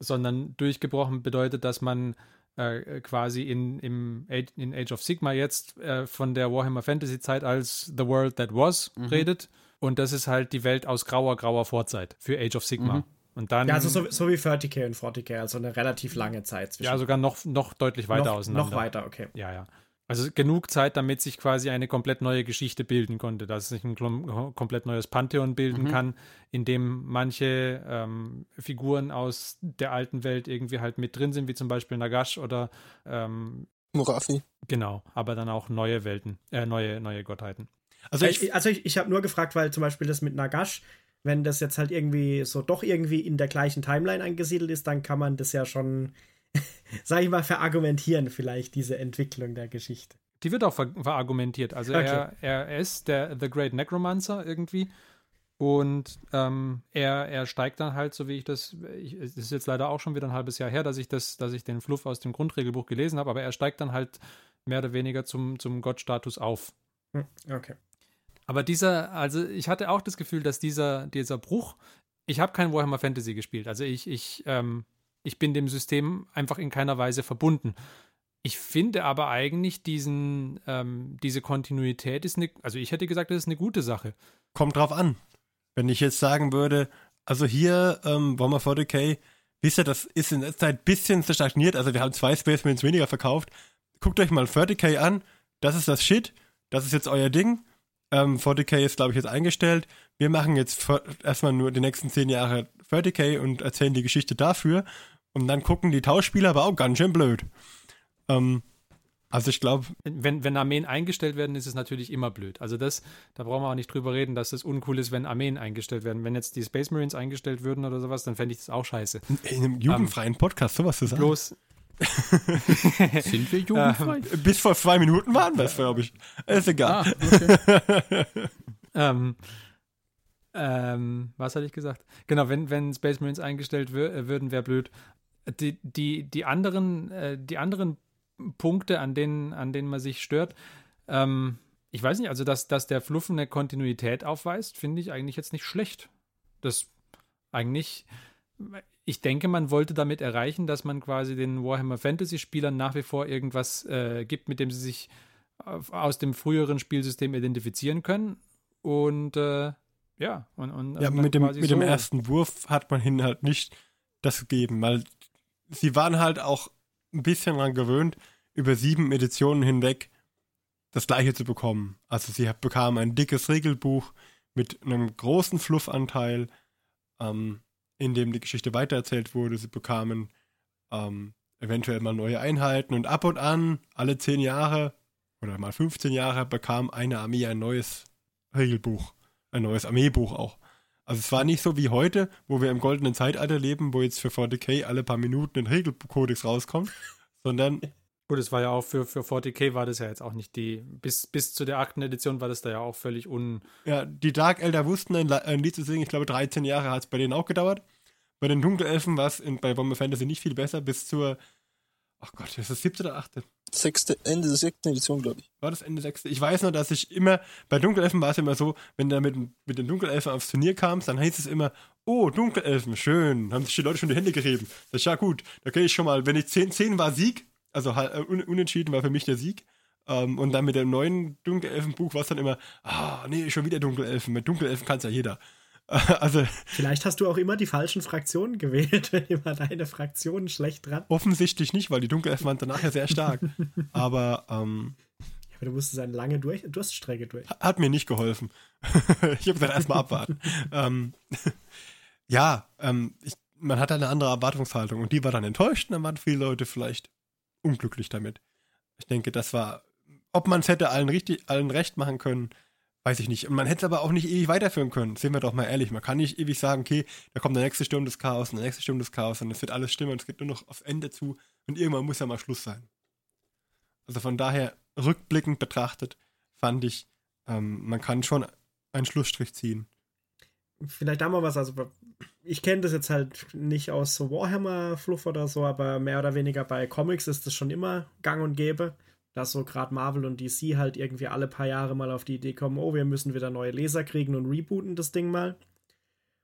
sondern durchgebrochen bedeutet, dass man äh, quasi in, im Age, in Age of Sigma jetzt äh, von der Warhammer Fantasy Zeit als The World That Was Mhm. redet und das ist halt die Welt aus grauer, grauer Vorzeit für Age of Sigma. Mhm. Und dann Ja, also so, so wie 30k und 40k, also eine relativ lange Zeit zwischen. ja, sogar noch, noch deutlich weiter noch, auseinander. Noch weiter, okay. Ja, ja. Also genug Zeit, damit sich quasi eine komplett neue Geschichte bilden konnte, dass sich ein komplett neues Pantheon bilden Mhm. kann, in dem manche ähm, Figuren aus der alten Welt irgendwie halt mit drin sind, wie zum Beispiel Nagash oder ähm, Morafi. genau, aber dann auch neue Welten, äh, neue, neue Gottheiten. Also ich, Ich, also ich, ich habe nur gefragt, weil zum Beispiel das mit Nagash, wenn das jetzt halt irgendwie so doch irgendwie in der gleichen Timeline angesiedelt ist, dann kann man das ja schon, sag ich mal, verargumentieren, vielleicht diese Entwicklung der Geschichte. Die wird auch ver verargumentiert. Also Okay. er, er ist der The Great Necromancer irgendwie. Und ähm, er, er steigt dann halt, so wie ich das, ich, es ist jetzt leider auch schon wieder ein halbes Jahr her, dass ich das, dass ich den Fluff aus dem Grundregelbuch gelesen habe, aber er steigt dann halt mehr oder weniger zum, zum Gottstatus auf. Hm, Okay. Aber dieser, also ich hatte auch das Gefühl, dass dieser, dieser Bruch, ich habe kein Warhammer Fantasy gespielt. Also ich, ich, ähm, ich bin dem System einfach in keiner Weise verbunden. Ich finde aber eigentlich diesen, ähm, diese Kontinuität ist eine, also ich hätte gesagt, das ist eine gute Sache. kommt drauf an. Wenn ich jetzt sagen würde, also hier, ähm, Warhammer 40k, wisst ihr, das ist in letzter Zeit ein bisschen stagniert, also wir haben zwei Space Marines weniger verkauft. Guckt euch mal 40k an, das ist das Shit, das ist jetzt euer Ding. Ähm, 40k ist, glaube ich, jetzt eingestellt. Wir machen jetzt erstmal nur die nächsten zehn Jahre 40k und erzählen die Geschichte dafür. Und dann gucken die Tauschspieler aber auch ganz schön blöd. Ähm, also ich glaube, Wenn, wenn Armeen eingestellt werden, ist es natürlich immer blöd. Also das, da brauchen wir auch nicht drüber reden, dass es uncool ist, wenn Armeen eingestellt werden. Wenn jetzt die Space Marines eingestellt würden oder sowas, dann fände ich das auch scheiße. in einem jugendfreien Podcast sowas zu sagen. Bloß, Sind wir jugendfrei? Bis vor zwei Minuten waren wir es, glaube ich. Ist egal. ah, okay. Ähm, ähm, was hatte ich gesagt? Genau, wenn, wenn Space Marines eingestellt äh, würden, wäre blöd. Die, die, die, anderen, äh, die anderen Punkte, an denen, an denen man sich stört, ähm, ich weiß nicht, also dass, dass der Fluff eine Kontinuität aufweist, finde ich eigentlich jetzt nicht schlecht. Das eigentlich, ich denke, man wollte damit erreichen, dass man quasi den Warhammer Fantasy Spielern nach wie vor irgendwas äh, gibt, mit dem sie sich aus dem früheren Spielsystem identifizieren können. Und äh, ja, und, und Ja, mit dem, mit dem so- ersten Wurf hat man ihnen halt nicht das gegeben, weil sie waren halt auch ein bisschen daran gewöhnt, über sieben Editionen hinweg das gleiche zu bekommen. Also sie bekamen ein dickes Regelbuch mit einem großen Fluffanteil, ähm, in dem die Geschichte weitererzählt wurde. Sie bekamen ähm, eventuell mal neue Einheiten und ab und an, alle zehn Jahre oder mal 15 Jahre, bekam eine Armee ein neues Regelbuch, ein neues Armeebuch auch. Also es war nicht so wie heute, wo wir im goldenen Zeitalter leben, wo jetzt für 40k alle paar Minuten ein Regelkodex rauskommt, sondern Gut, es war ja auch für, für 40k war das ja jetzt auch nicht die, bis, bis zu der achten Edition war das da ja auch völlig un. ja, die Dark Elder wussten ein, ein Lied zu singen. Ich glaube, 13 Jahre hat es bei denen auch gedauert. Bei den Dunkelelfen war es bei Bomber Fantasy nicht viel besser, bis zur, ach Gott, ist das siebte oder achte? Sechste, Ende der sechsten Edition, glaube ich. War das Ende sechste? Ich weiß nur, dass ich immer, bei Dunkelelfen war es immer so, wenn du mit, mit den Dunkelelfen aufs Turnier kamst, dann hieß es immer, oh, Dunkelelfen, schön, haben sich die Leute schon die Hände gerieben. Das ist ja gut, da kenne ich schon mal, wenn ich 10, 10 war Sieg, also äh, un, unentschieden war für mich der Sieg. Ähm, und dann mit dem neuen Dunkelelfenbuch war es dann immer, ah, nee, schon wieder Dunkelelfen, mit Dunkelelfen kann es ja jeder. Also Vielleicht hast du auch immer die falschen Fraktionen gewählt, wenn immer deine Fraktionen schlecht dran. offensichtlich nicht, weil die Dunkelelfen waren danach ja sehr stark. Aber ähm, Aber du musstest eine lange durch Durststrecke durch. hat mir nicht geholfen. ich habe gesagt, erstmal abwarten. ähm, ja, ähm, ich, man hat eine andere Erwartungshaltung und die war dann enttäuscht und dann waren viele Leute vielleicht unglücklich damit. Ich denke, das war, ob man es hätte allen richtig, allen recht machen können, weiß ich nicht. Und man hätte es aber auch nicht ewig weiterführen können. Sehen wir doch mal ehrlich. Man kann nicht ewig sagen, okay, da kommt der nächste Sturm des Chaos und der nächste Sturm des Chaos und es wird alles stimmen und es geht nur noch aufs Ende zu und irgendwann muss ja mal Schluss sein. Also von daher, rückblickend betrachtet, fand ich, ähm, man kann schon einen Schlussstrich ziehen. Vielleicht da mal was, also ich kenne das jetzt halt nicht aus Warhammer-Fluff oder so, aber mehr oder weniger bei Comics ist das schon immer gang und gäbe dass so gerade Marvel und DC halt irgendwie alle paar Jahre mal auf die Idee kommen, oh, wir müssen wieder neue Leser kriegen und rebooten das Ding mal.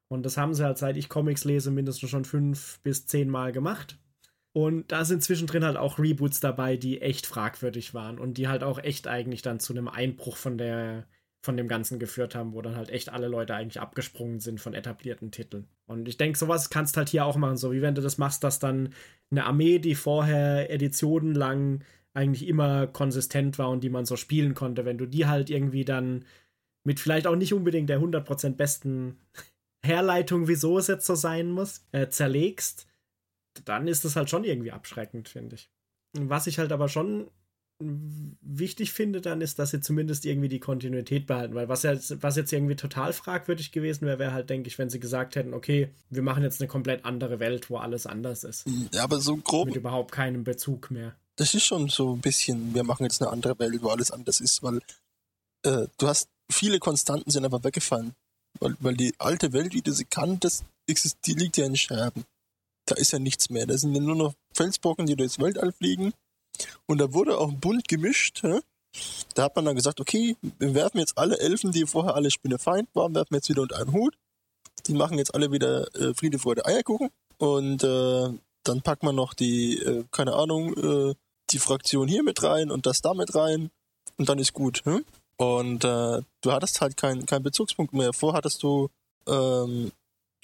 Und das haben sie halt, seit ich Comics lese, mindestens schon fünf bis zehn Mal gemacht. Und da sind zwischendrin halt auch Reboots dabei, die echt fragwürdig waren und die halt auch echt eigentlich dann zu einem Einbruch von der von dem Ganzen geführt haben, wo dann halt echt alle Leute eigentlich abgesprungen sind von etablierten Titeln. Und ich denke, sowas kannst halt hier auch machen, so wie wenn du das machst, dass dann eine Armee, die vorher Editionen lang eigentlich immer konsistent war und die man so spielen konnte. Wenn du die halt irgendwie dann mit vielleicht auch nicht unbedingt der 100% besten Herleitung, wieso es jetzt so sein muss, äh, zerlegst, dann ist das halt schon irgendwie abschreckend, finde ich. Was ich halt aber schon wichtig finde dann ist, dass sie zumindest irgendwie die Kontinuität behalten, weil was jetzt, was jetzt irgendwie total fragwürdig gewesen wäre, wäre halt, denke ich, wenn sie gesagt hätten, okay, wir machen jetzt eine komplett andere Welt, wo alles anders ist. Ja, aber so grob. Mit überhaupt keinem Bezug mehr das ist schon so ein bisschen, wir machen jetzt eine andere Welt, wo alles anders ist, weil äh, du hast viele Konstanten sind einfach weggefallen. Weil, weil die alte Welt, wie du sie kanntest, die liegt ja in Scherben. Da ist ja nichts mehr. Da sind ja nur noch Felsbrocken, die durchs Weltall fliegen. Und da wurde auch bunt gemischt. Hä? Da hat man dann gesagt, okay, wir werfen jetzt alle Elfen, die vorher alle Spinnefeind waren, werfen jetzt wieder unter einen Hut. Die machen jetzt alle wieder äh, Friede, Freude, Eierkuchen. Und äh, dann packt man noch die, äh, keine Ahnung, äh, die Fraktion hier mit rein und das da mit rein und dann ist gut. Hm? Und äh, du hattest halt keinen kein Bezugspunkt mehr. Vorher hattest du, ähm,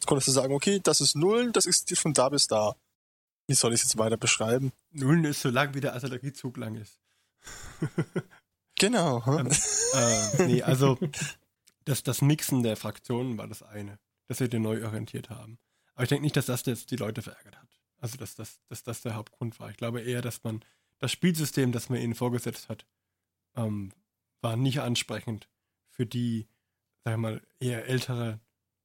konntest du sagen, okay, das ist Nullen, das ist von da bis da. Wie soll ich es jetzt weiter beschreiben? Nullen ist so lang, wie der Artilleriezug lang ist. genau. Hm? Ähm, äh, nee, also das, das Mixen der Fraktionen war das eine, dass wir den neu orientiert haben. Aber ich denke nicht, dass das jetzt die Leute verärgert hat. Also dass, dass, dass das der Hauptgrund war. Ich glaube eher, dass man das Spielsystem, das man ihnen vorgesetzt hat, ähm, war nicht ansprechend für die, sag ich mal, eher ältere,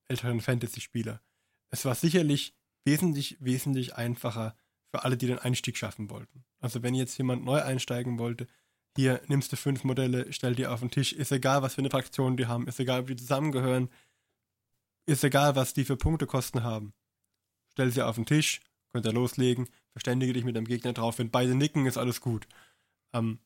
älteren Fantasy-Spieler. Es war sicherlich wesentlich, wesentlich einfacher für alle, die den Einstieg schaffen wollten. Also wenn jetzt jemand neu einsteigen wollte, hier nimmst du fünf Modelle, stell die auf den Tisch, ist egal, was für eine Fraktion die haben, ist egal, wie die zusammengehören, ist egal, was die für Punktekosten haben. Stell sie auf den Tisch, könnt ihr loslegen, verständige dich mit dem Gegner drauf, wenn beide nicken, ist alles gut. Ähm,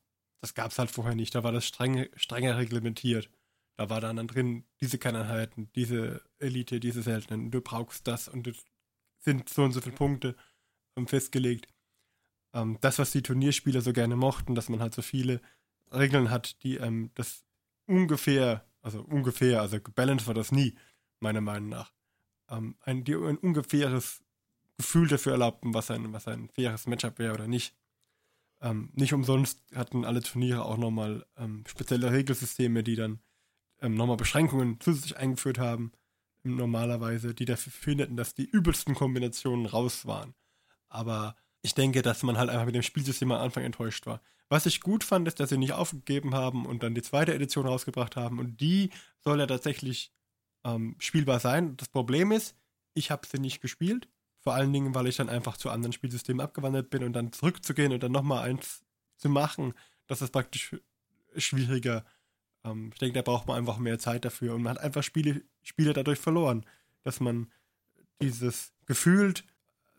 das gab es halt vorher nicht, da war das streng, strenger reglementiert. Da war dann, dann drin, diese Kerneinheiten, diese Elite, diese seltenen, du brauchst das und es sind so und so viele Punkte ähm, festgelegt. Ähm, das, was die Turnierspieler so gerne mochten, dass man halt so viele Regeln hat, die ähm, das ungefähr, also ungefähr, also gebalanced war das nie, meiner Meinung nach, ähm, ein, die, ein ungefähres Gefühl dafür erlaubten, was ein, was ein faires Matchup wäre oder nicht. Ähm, nicht umsonst hatten alle Turniere auch nochmal ähm, spezielle Regelsysteme, die dann ähm, nochmal Beschränkungen zusätzlich eingeführt haben, normalerweise, die dafür verhinderten, dass die übelsten Kombinationen raus waren. Aber ich denke, dass man halt einfach mit dem Spielsystem am Anfang enttäuscht war. Was ich gut fand, ist, dass sie nicht aufgegeben haben und dann die zweite Edition rausgebracht haben. Und die soll ja tatsächlich ähm, spielbar sein. Das Problem ist, ich habe sie nicht gespielt. Vor allen Dingen, weil ich dann einfach zu anderen Spielsystemen abgewandert bin und dann zurückzugehen und dann nochmal eins zu machen, das ist praktisch schwieriger. Ähm, ich denke, da braucht man einfach mehr Zeit dafür und man hat einfach Spiele, Spiele dadurch verloren, dass man dieses gefühlt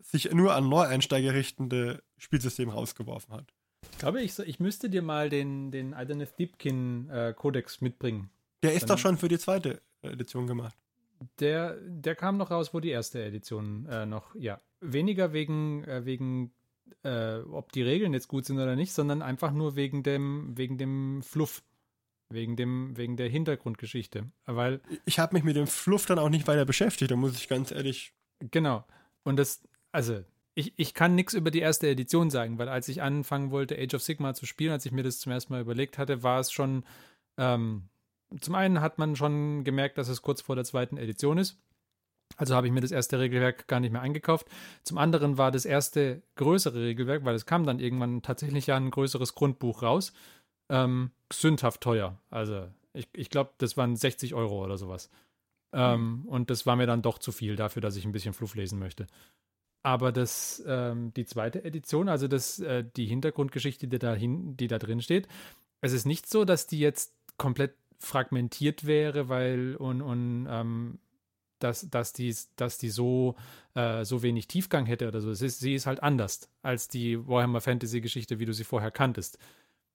sich nur an Neueinsteiger richtende Spielsystem rausgeworfen hat. Ich glaube, ich, ich müsste dir mal den, den Ideneth Deepkin äh, Codex mitbringen. Der ist Dann, doch schon für die zweite Edition gemacht. Der, der kam noch raus, wo die erste Edition äh, noch, ja, weniger wegen, äh, wegen äh, ob die Regeln jetzt gut sind oder nicht, sondern einfach nur wegen dem, wegen dem Fluff. Wegen, dem, wegen der Hintergrundgeschichte. Weil. Ich habe mich mit dem Fluff dann auch nicht weiter beschäftigt, da muss ich ganz ehrlich. Genau. Und das, also, ich, ich kann nichts über die erste Edition sagen, weil als ich anfangen wollte, Age of Sigma zu spielen, als ich mir das zum ersten Mal überlegt hatte, war es schon ähm, zum einen hat man schon gemerkt, dass es kurz vor der zweiten Edition ist. Also habe ich mir das erste Regelwerk gar nicht mehr eingekauft. Zum anderen war das erste größere Regelwerk, weil es kam dann irgendwann tatsächlich ja ein größeres Grundbuch raus, ähm, sündhaft teuer. Also Ich, ich glaube, das waren 60 Euro oder sowas. Ähm, und das war mir dann doch zu viel dafür, dass ich ein bisschen Fluff lesen möchte. Aber das, ähm, die zweite Edition, also das, äh, die Hintergrundgeschichte, die da, hin, die da drin steht, es ist nicht so, dass die jetzt komplett fragmentiert wäre, weil und, und ähm, dass, dass, die, dass die so, äh, so wenig Tiefgang hätte oder so. Ist, sie ist halt anders als die Warhammer Fantasy Geschichte, wie du sie vorher kanntest.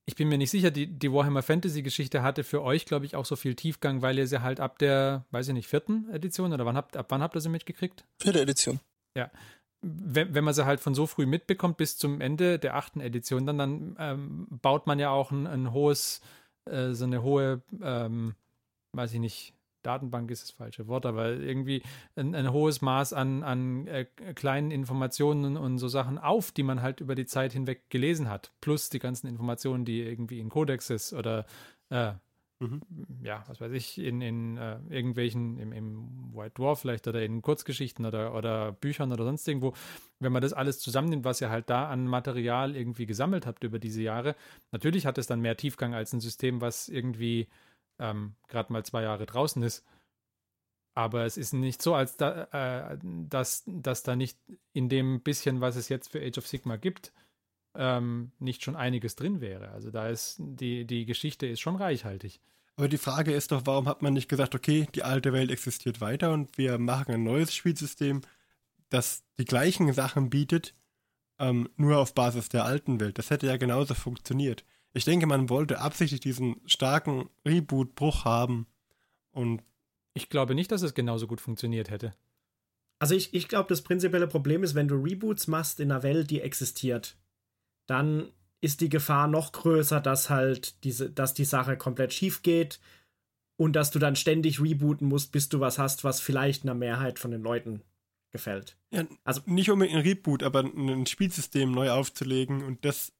Ich bin mir nicht sicher, die, die Warhammer Fantasy Geschichte hatte für euch, glaube ich, auch so viel Tiefgang, weil ihr sie halt ab der, weiß ich nicht, vierten Edition oder wann habt, ab wann habt ihr sie mitgekriegt? Vierte Edition. Ja. Wenn, wenn man sie halt von so früh mitbekommt bis zum Ende der achten Edition, dann, dann ähm, baut man ja auch ein, ein hohes, äh, so eine hohe, ähm, weiß ich nicht, Datenbank ist das falsche Wort, aber irgendwie ein, ein hohes Maß an, an äh, kleinen Informationen und so Sachen auf, die man halt über die Zeit hinweg gelesen hat. Plus die ganzen Informationen, die irgendwie in Codexes oder äh, mhm. ja, was weiß ich, in, in äh, irgendwelchen, im, im White Dwarf vielleicht oder in Kurzgeschichten oder, oder Büchern oder sonst irgendwo, wenn man das alles zusammennimmt, was ihr halt da an Material irgendwie gesammelt habt über diese Jahre, natürlich hat es dann mehr Tiefgang als ein System, was irgendwie ähm, gerade mal zwei Jahre draußen ist. Aber es ist nicht so, als da, äh, dass, dass da nicht in dem bisschen, was es jetzt für Age of Sigma gibt, ähm, nicht schon einiges drin wäre. Also da ist die, die Geschichte ist schon reichhaltig. Aber die Frage ist doch, warum hat man nicht gesagt, okay, die alte Welt existiert weiter und wir machen ein neues Spielsystem, das die gleichen Sachen bietet, ähm, nur auf Basis der alten Welt. Das hätte ja genauso funktioniert. Ich denke, man wollte absichtlich diesen starken Reboot-Bruch haben. Und ich glaube nicht, dass es genauso gut funktioniert hätte. Also ich, ich glaube, das prinzipielle Problem ist, wenn du Reboots machst in einer Welt, die existiert, dann ist die Gefahr noch größer, dass halt diese, dass die Sache komplett schief geht und dass du dann ständig rebooten musst, bis du was hast, was vielleicht einer Mehrheit von den Leuten gefällt. Ja, also nicht unbedingt ein Reboot, aber ein Spielsystem neu aufzulegen und das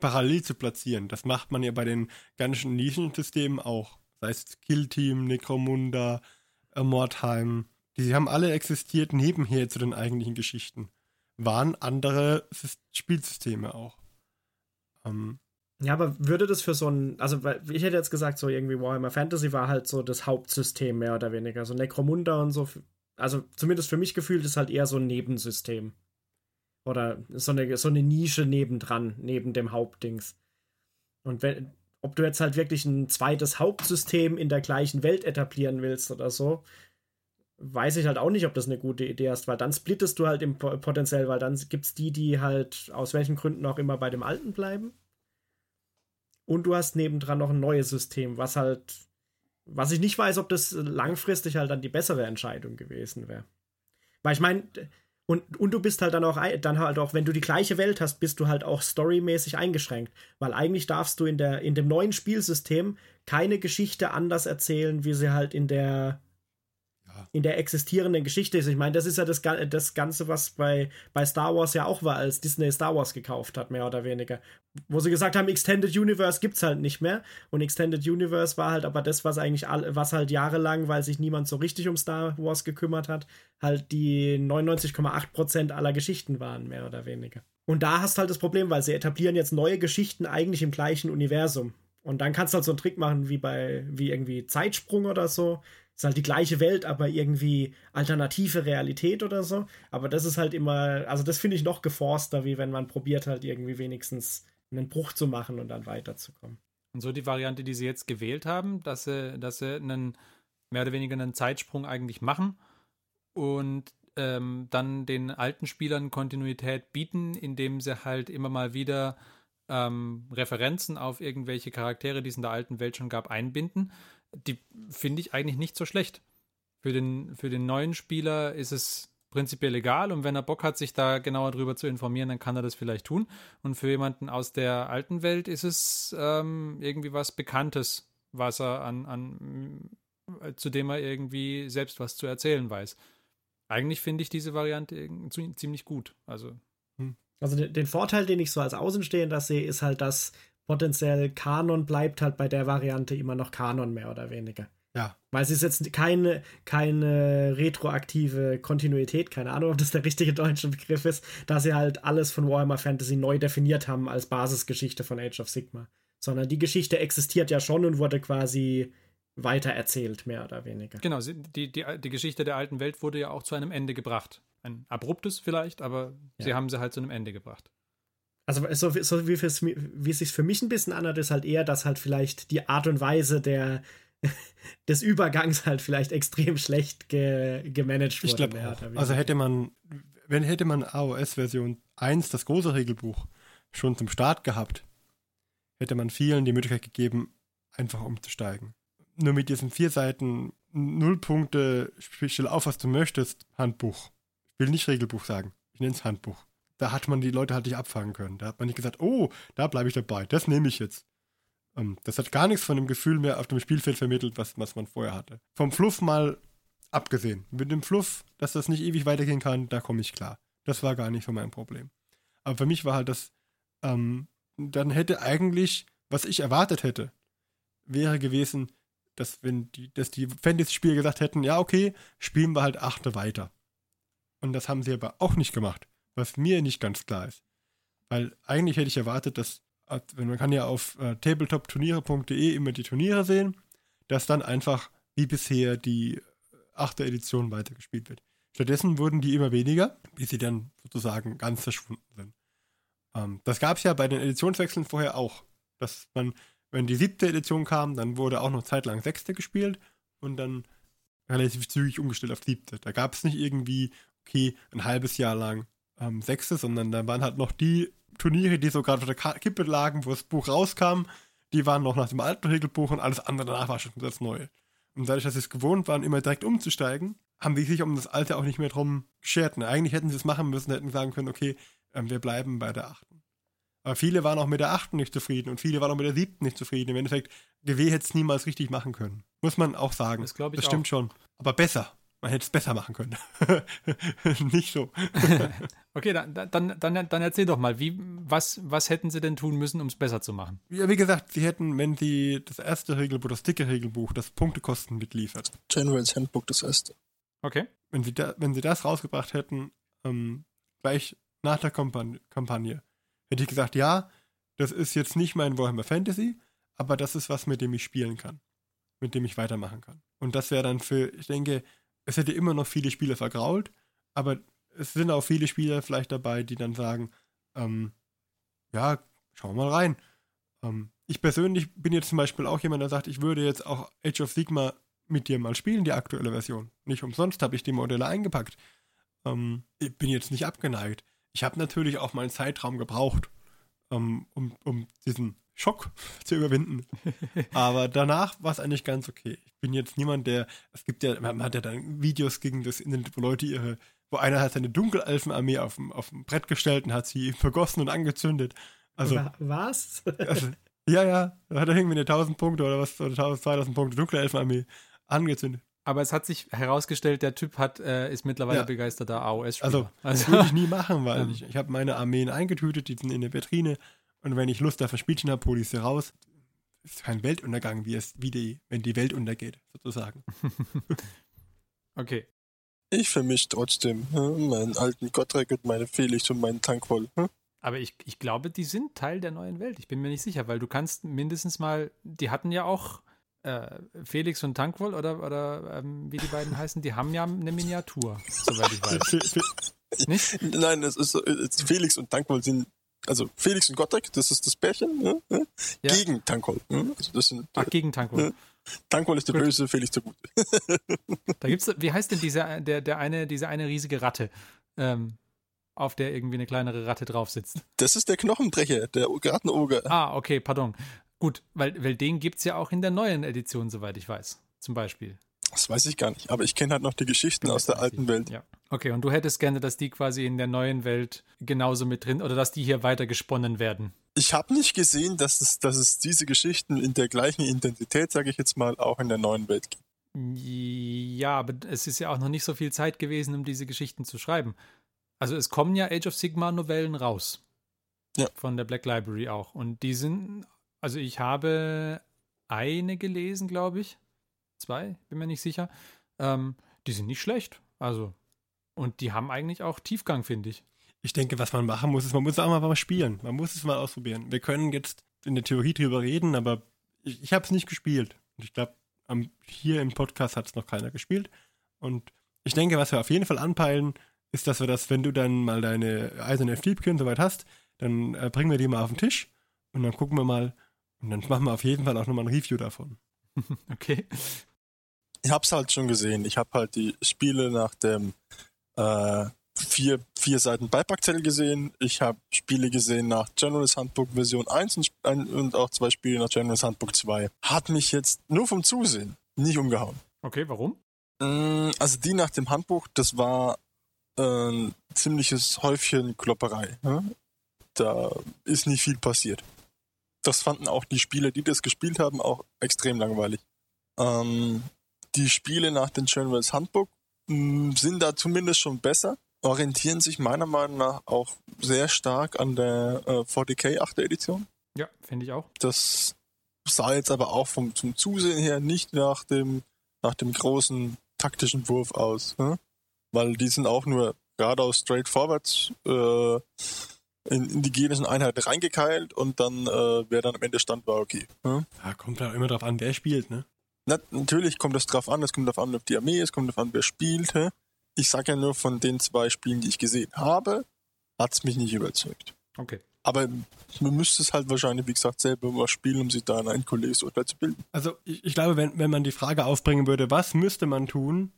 parallel zu platzieren. Das macht man ja bei den ganzen Nischensystemen auch. Sei es Kill Team, Necromunda, Mordheim. Die haben alle existiert nebenher zu den eigentlichen Geschichten. Waren andere Spielsysteme auch. Ähm, ja, aber würde das für so ein, also ich hätte jetzt gesagt, so irgendwie Warhammer Fantasy war halt so das Hauptsystem mehr oder weniger. So Necromunda und so, also zumindest für mich gefühlt ist halt eher so ein Nebensystem. Oder so eine, so eine Nische nebendran, neben dem Hauptdings. Und wenn, ob du jetzt halt wirklich ein zweites Hauptsystem in der gleichen Welt etablieren willst oder so, weiß ich halt auch nicht, ob das eine gute Idee ist, weil dann splittest du halt im potenziell, weil dann gibt es die, die halt aus welchen Gründen auch immer bei dem alten bleiben. Und du hast nebendran noch ein neues System, was halt, was ich nicht weiß, ob das langfristig halt dann die bessere Entscheidung gewesen wäre. Weil ich meine, und, und du bist halt dann auch, dann halt auch, wenn du die gleiche Welt hast, bist du halt auch storymäßig eingeschränkt. Weil eigentlich darfst du in, der, in dem neuen Spielsystem keine Geschichte anders erzählen, wie sie halt in der in der existierenden Geschichte ist. Ich meine, das ist ja das, das Ganze, was bei, bei Star Wars ja auch war, als Disney Star Wars gekauft hat, mehr oder weniger. Wo sie gesagt haben, Extended Universe gibt's halt nicht mehr. Und Extended Universe war halt aber das, was eigentlich was halt jahrelang, weil sich niemand so richtig um Star Wars gekümmert hat, halt die 99,8% aller Geschichten waren, mehr oder weniger. Und da hast halt das Problem, weil sie etablieren jetzt neue Geschichten eigentlich im gleichen Universum. Und dann kannst du halt so einen Trick machen wie bei, wie irgendwie Zeitsprung oder so, ist halt die gleiche Welt, aber irgendwie alternative Realität oder so. Aber das ist halt immer, also das finde ich noch geforster, wie wenn man probiert halt irgendwie wenigstens einen Bruch zu machen und dann weiterzukommen. Und so die Variante, die sie jetzt gewählt haben, dass sie, dass sie einen mehr oder weniger einen Zeitsprung eigentlich machen und ähm, dann den alten Spielern Kontinuität bieten, indem sie halt immer mal wieder ähm, Referenzen auf irgendwelche Charaktere, die es in der alten Welt schon gab, einbinden die finde ich eigentlich nicht so schlecht. Für den, für den neuen Spieler ist es prinzipiell egal und wenn er Bock hat, sich da genauer drüber zu informieren, dann kann er das vielleicht tun. Und für jemanden aus der alten Welt ist es ähm, irgendwie was Bekanntes, was er an, an zu dem er irgendwie selbst was zu erzählen weiß. Eigentlich finde ich diese Variante ziemlich gut. Also, hm. also den Vorteil, den ich so als Außenstehender sehe, ist halt, dass potenziell Kanon bleibt halt bei der Variante immer noch Kanon mehr oder weniger. Ja. Weil es ist jetzt keine, keine retroaktive Kontinuität, keine Ahnung, ob das der richtige deutsche Begriff ist, da sie halt alles von Warhammer Fantasy neu definiert haben als Basisgeschichte von Age of Sigma. sondern die Geschichte existiert ja schon und wurde quasi weitererzählt, mehr oder weniger. Genau, die, die, die Geschichte der alten Welt wurde ja auch zu einem Ende gebracht. Ein abruptes vielleicht, aber ja. sie haben sie halt zu einem Ende gebracht. Also so, so wie, wie es sich für mich ein bisschen anhört, ist halt eher, dass halt vielleicht die Art und Weise der, des Übergangs halt vielleicht extrem schlecht ge, gemanagt wurde. Ich glaube Also hätte man, wenn hätte man AOS Version 1, das große Regelbuch, schon zum Start gehabt, hätte man vielen die Möglichkeit gegeben, einfach umzusteigen. Nur mit diesen vier Seiten, null Punkte, stell auf, was du möchtest, Handbuch. Ich will nicht Regelbuch sagen, ich nenne es Handbuch. Da hat man die Leute halt nicht abfangen können. Da hat man nicht gesagt, oh, da bleibe ich dabei, das nehme ich jetzt. Ähm, das hat gar nichts von dem Gefühl mehr auf dem Spielfeld vermittelt, was, was man vorher hatte. Vom Fluff mal abgesehen. Mit dem Fluff, dass das nicht ewig weitergehen kann, da komme ich klar. Das war gar nicht so mein Problem. Aber für mich war halt das, ähm, dann hätte eigentlich, was ich erwartet hätte, wäre gewesen, dass wenn die, dass die Fantasy-Spieler gesagt hätten, ja, okay, spielen wir halt achte weiter. Und das haben sie aber auch nicht gemacht, was mir nicht ganz klar ist. Weil eigentlich hätte ich erwartet, dass, man kann ja auf äh, tabletopturniere.de immer die Turniere sehen, dass dann einfach wie bisher die achte Edition weitergespielt wird. Stattdessen wurden die immer weniger, bis sie dann sozusagen ganz verschwunden sind. Ähm, das gab es ja bei den Editionswechseln vorher auch, dass man, wenn die siebte Edition kam, dann wurde auch noch zeitlang sechste gespielt und dann relativ zügig umgestellt auf siebte. Da gab es nicht irgendwie, okay, ein halbes Jahr lang ähm, sechste, sondern da waren halt noch die Turniere, die so gerade auf der Kippe lagen, wo das Buch rauskam, die waren noch nach dem alten Regelbuch und alles andere danach war schon das Neue. Und dadurch, dass sie es gewohnt waren, immer direkt umzusteigen, haben die sich um das Alte auch nicht mehr drum geschert. Und eigentlich hätten sie es machen müssen, hätten sagen können, okay, ähm, wir bleiben bei der achten. Aber viele waren auch mit der achten nicht zufrieden und viele waren auch mit der siebten nicht zufrieden. Im Endeffekt, GW hätte es niemals richtig machen können. Muss man auch sagen. Das ich Das stimmt auch. schon. Aber besser. Man hätte es besser machen können. nicht so. okay, dann, dann, dann, dann erzähl doch mal, wie, was, was hätten sie denn tun müssen, um es besser zu machen? Ja, wie gesagt, sie hätten, wenn sie das erste Regelbuch, das dicke Regelbuch, das Punktekosten mitliefert. Generals Handbook, das erste. Okay. Wenn sie, da, wenn sie das rausgebracht hätten, ähm, gleich nach der Kampagne, Kampagne, hätte ich gesagt, ja, das ist jetzt nicht mein Warhammer Fantasy, aber das ist was, mit dem ich spielen kann. Mit dem ich weitermachen kann. Und das wäre dann für, ich denke, es hätte immer noch viele Spieler vergrault, aber es sind auch viele Spieler vielleicht dabei, die dann sagen, ähm, ja, schauen wir mal rein. Ähm, ich persönlich bin jetzt zum Beispiel auch jemand, der sagt, ich würde jetzt auch Age of Sigma mit dir mal spielen, die aktuelle Version. Nicht umsonst habe ich die Modelle eingepackt. Ähm, ich bin jetzt nicht abgeneigt. Ich habe natürlich auch meinen Zeitraum gebraucht, ähm, um, um diesen Schock zu überwinden. Aber danach war es eigentlich ganz okay. Ich bin jetzt niemand, der, es gibt ja, man hat ja dann Videos gegen das Internet, wo Leute ihre, wo einer hat seine Dunkelelfenarmee auf dem, auf dem Brett gestellt und hat sie vergossen und angezündet. Also, was? Also, ja, ja, da hat er irgendwie eine 1000 Punkte oder was, oder 1000, 2000 Punkte Dunkelelfenarmee angezündet. Aber es hat sich herausgestellt, der Typ hat, äh, ist mittlerweile Ja. begeisterter AOS-Spieler. Also, das würde ich nie machen, weil ich, ich habe meine Armeen eingetütet, die sind in der Vitrine. Und wenn ich Lust auf ein Spielchen habe, hole ich sie raus. Ist kein Weltuntergang, wie es, wie die, wenn die Welt untergeht, sozusagen. okay. Ich vermische trotzdem hm, meinen alten Gottrek und meine Felix und meinen Tankwol. Hm? Aber ich, ich glaube, die sind Teil der neuen Welt. Ich bin mir nicht sicher, weil du kannst mindestens mal, die hatten ja auch äh, Felix und Tankwol oder, oder ähm, wie die beiden heißen, die haben ja eine Miniatur, soweit ich weiß. Nicht? Nein, es ist Felix und Tankwol sind, also Felix und Gottrek, das ist das Pärchen, hm, Ja. gegen Tankwol. Hm? Also das sind, Ach, gegen Tankwol. Tankwol ist der Gut. Böse, Felix der Gute. Da gibt's, wie heißt denn dieser, der, der eine, diese eine riesige Ratte, ähm, auf der irgendwie eine kleinere Ratte drauf sitzt? Das ist der Knochenbrecher, der Gartenoger. Ah, okay, pardon. Gut, weil, weil den gibt's ja auch in der neuen Edition, soweit ich weiß. Zum Beispiel. Das weiß ich gar nicht, aber ich kenne halt noch die Geschichten aus der alten Welt. Ja. Okay, und du hättest gerne, dass die quasi in der neuen Welt genauso mit drin oder dass die hier weiter gesponnen werden. Ich habe nicht gesehen, dass es, dass es diese Geschichten in der gleichen Intensität, sage ich jetzt mal, auch in der neuen Welt gibt. Ja, aber es ist ja auch noch nicht so viel Zeit gewesen, um diese Geschichten zu schreiben. Also es kommen ja Age of Sigmar Novellen raus. Ja. Von der Black Library auch. Und die sind, also ich habe eine gelesen, glaube ich. Zwei, bin mir nicht sicher. Ähm, die sind nicht schlecht. Also. Und die haben eigentlich auch Tiefgang, finde ich. Ich denke, was man machen muss, ist, man muss auch mal spielen. Man muss es mal ausprobieren. Wir können jetzt in der Theorie drüber reden, aber ich, ich habe es nicht gespielt. Und ich glaube, hier im Podcast hat es noch keiner gespielt. Und ich denke, was wir auf jeden Fall anpeilen, ist, dass wir das, wenn du dann mal deine eiserne Fliebchen soweit hast, dann äh, bringen wir die mal auf den Tisch und dann gucken wir mal und dann machen wir auf jeden Fall auch nochmal ein Review davon. Okay. Ich hab's halt schon gesehen. Ich habe halt die Spiele nach dem äh, vier, vier Seiten Beipackzettel gesehen. Ich habe Spiele gesehen nach General's Handbook Version 1 und, und auch zwei Spiele nach General's Handbook 2. Hat mich jetzt nur vom Zusehen nicht umgehauen. Okay, warum? Mm, Also die nach dem Handbuch, das war ein ziemliches Häufchen Klopperei. Ne? Da ist nicht viel passiert. Das fanden auch die Spieler, die das gespielt haben, auch extrem langweilig. Ähm, die Spiele nach dem General's Handbook mh, sind da zumindest schon besser, orientieren sich meiner Meinung nach auch sehr stark an der äh, 40k 8. Edition. Ja, finde ich auch. Das sah jetzt aber auch vom zum Zusehen her nicht nach dem nach dem großen taktischen Wurf aus, ne? weil die sind auch nur geradeaus straight forward äh, in, in die gegnerischen Einheiten reingekeilt und dann äh, wer dann am Ende stand war okay. Ne? Ja, kommt ja immer drauf an, wer spielt, ne? Na, natürlich kommt es drauf an, es kommt drauf an, auf die Armee, es kommt drauf an, wer spielt. hä? Ich sage ja nur von den zwei Spielen, die ich gesehen habe, hat es mich nicht überzeugt. Okay. Aber man müsste es halt wahrscheinlich, wie gesagt, selber mal spielen, um sich da ein endgültiges Urteil zu bilden. Also ich, ich glaube, wenn, wenn man die Frage aufbringen würde, was müsste man tun,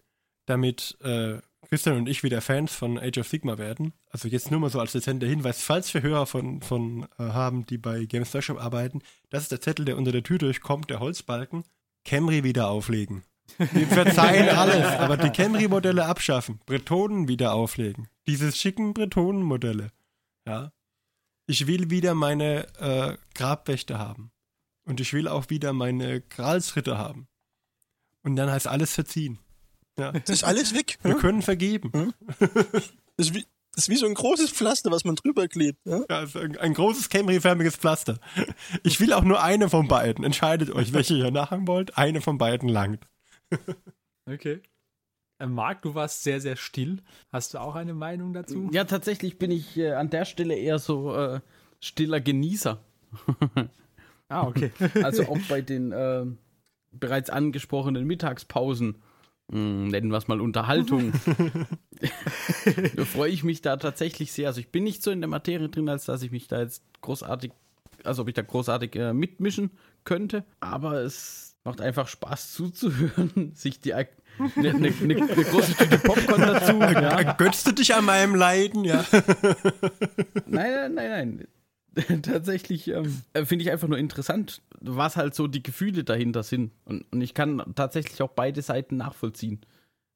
damit äh, Christian und ich wieder Fans von Age of Sigma werden, also jetzt nur mal so als dezenter Hinweis, falls wir Hörer von, von äh, haben, die bei Games Workshop arbeiten, das ist der Zettel, der unter der Tür durchkommt, der Holzbalken, Camry wieder auflegen. Wir verzeihen alles, aber die Camry-Modelle abschaffen, Bretonen wieder auflegen, diese schicken Bretonen-Modelle, ja. Ich will wieder meine äh, Grabwächter haben. Und ich will auch wieder meine Gralsritter haben. Und dann heißt alles verziehen. Ja. Das ist alles weg. Wir hä? können vergeben. Das ist, wie, das ist wie so ein großes Pflaster, was man drüber klebt. Ja? Ja, also ein, ein großes Camry-förmiges Pflaster. Ich will auch nur eine von beiden. Entscheidet euch, welche ihr nachhaben wollt. Eine von beiden langt. Okay. Äh, Marc, du warst sehr, sehr still. Hast du auch eine Meinung dazu? Ja, tatsächlich bin ich äh, an der Stelle eher so äh, stiller Genießer. Ah, okay. Also auch bei den äh, bereits angesprochenen Mittagspausen, mh, nennen wir es mal Unterhaltung, da freue ich mich da tatsächlich sehr. Also ich bin nicht so in der Materie drin, als dass ich mich da jetzt großartig, also ob ich da großartig äh, mitmischen könnte, aber es macht einfach Spaß zuzuhören, sich die eine ne, ne, ne große Tüte Popcorn dazu. Ja. Ergötzt du dich an meinem Leiden? Ja. Nein, nein, nein, nein. Tatsächlich ähm, äh, finde ich einfach nur interessant, was halt so die Gefühle dahinter sind. Und, und ich kann tatsächlich auch beide Seiten nachvollziehen.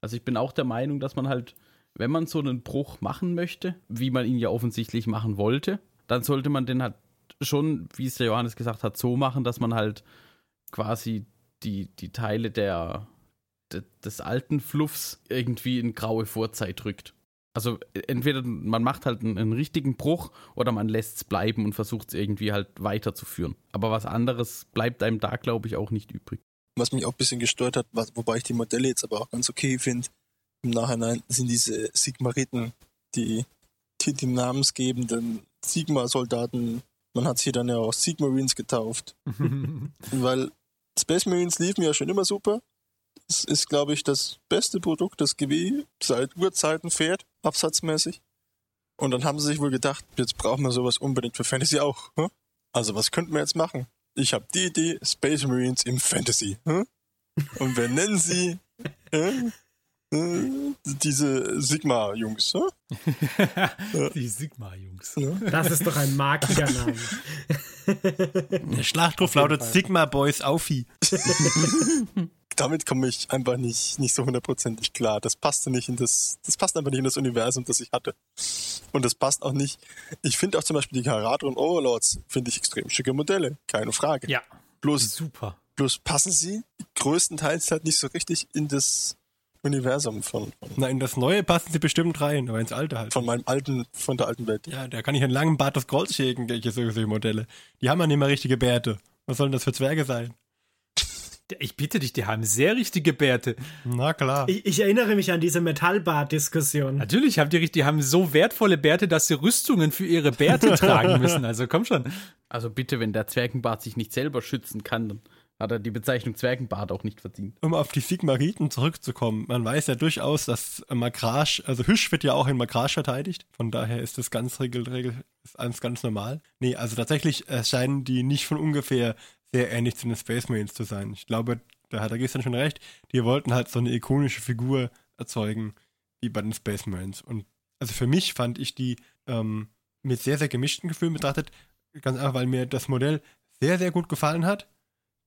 Also ich bin auch der Meinung, dass man halt, wenn man so einen Bruch machen möchte, wie man ihn ja offensichtlich machen wollte, dann sollte man den halt schon, wie es der Johannes gesagt hat, so machen, dass man halt quasi die, die Teile der, de, des alten Fluffs irgendwie in graue Vorzeit rückt. Also entweder man macht halt einen, einen richtigen Bruch oder man lässt es bleiben und versucht es irgendwie halt weiterzuführen. Aber was anderes bleibt einem da, glaube ich, auch nicht übrig. Was mich auch ein bisschen gestört hat, was, wobei ich die Modelle jetzt aber auch ganz okay finde, im Nachhinein sind diese Sigmariten, die, die, die namensgebenden Sigma-Soldaten. Man hat sie dann ja auch Sigmarines getauft. Weil Space Marines liefen ja schon immer super. Es ist, glaube ich, das beste Produkt, das GW seit Urzeiten fährt, absatzmäßig. Und dann haben sie sich wohl gedacht, jetzt brauchen wir sowas unbedingt für Fantasy auch. Hm? Also was könnten wir jetzt machen? Ich habe die Idee, Space Marines im Fantasy. Hm? Und wir nennen sie äh, äh, diese Sigma-Jungs. Hm? Die Sigma-Jungs. Das ist doch ein magischer Name. Der Schlachtruf lautet Sigma Boys Aufi. Damit komme ich einfach nicht, nicht so hundertprozentig klar. Das passte nicht in das, das passt einfach nicht in das Universum, das ich hatte. Und das passt auch nicht. Ich finde auch zum Beispiel die Karadron Overlords, finde ich extrem schicke Modelle. Keine Frage. Ja, Bloß, super. bloß passen sie größtenteils halt nicht so richtig in das Universum von, von, Na, in das Neue passen sie bestimmt rein, aber ins Alte halt. von meinem alten, von der alten Welt. Ja, da kann ich einen langen Bart des schägen, solche, solche Modelle. Die haben ja nicht mehr richtige Bärte. Was sollen das für Zwerge sein? Ich bitte dich, die haben sehr richtige Bärte. Na klar. Ich, ich erinnere mich an diese Metallbart-Diskussion. Natürlich haben die, die haben so wertvolle Bärte, dass sie Rüstungen für ihre Bärte tragen müssen. Also komm schon. Also bitte, wenn der Zwergenbart sich nicht selber schützen kann, dann hat er die Bezeichnung Zwergenbart auch nicht verdient. Um auf die Sigmariten zurückzukommen, man weiß ja durchaus, dass Makrage, also Hüsch wird ja auch in Makrage verteidigt, von daher ist das ganz regel, regel ist alles ganz normal. Nee, also tatsächlich erscheinen die nicht von ungefähr sehr ähnlich zu den Space Marines zu sein. Ich glaube, da hat er gestern schon recht, die wollten halt so eine ikonische Figur erzeugen, wie bei den Space Marines. Und also für mich fand ich die ähm, mit sehr, sehr gemischten Gefühlen betrachtet, ganz einfach, weil mir das Modell sehr, sehr gut gefallen hat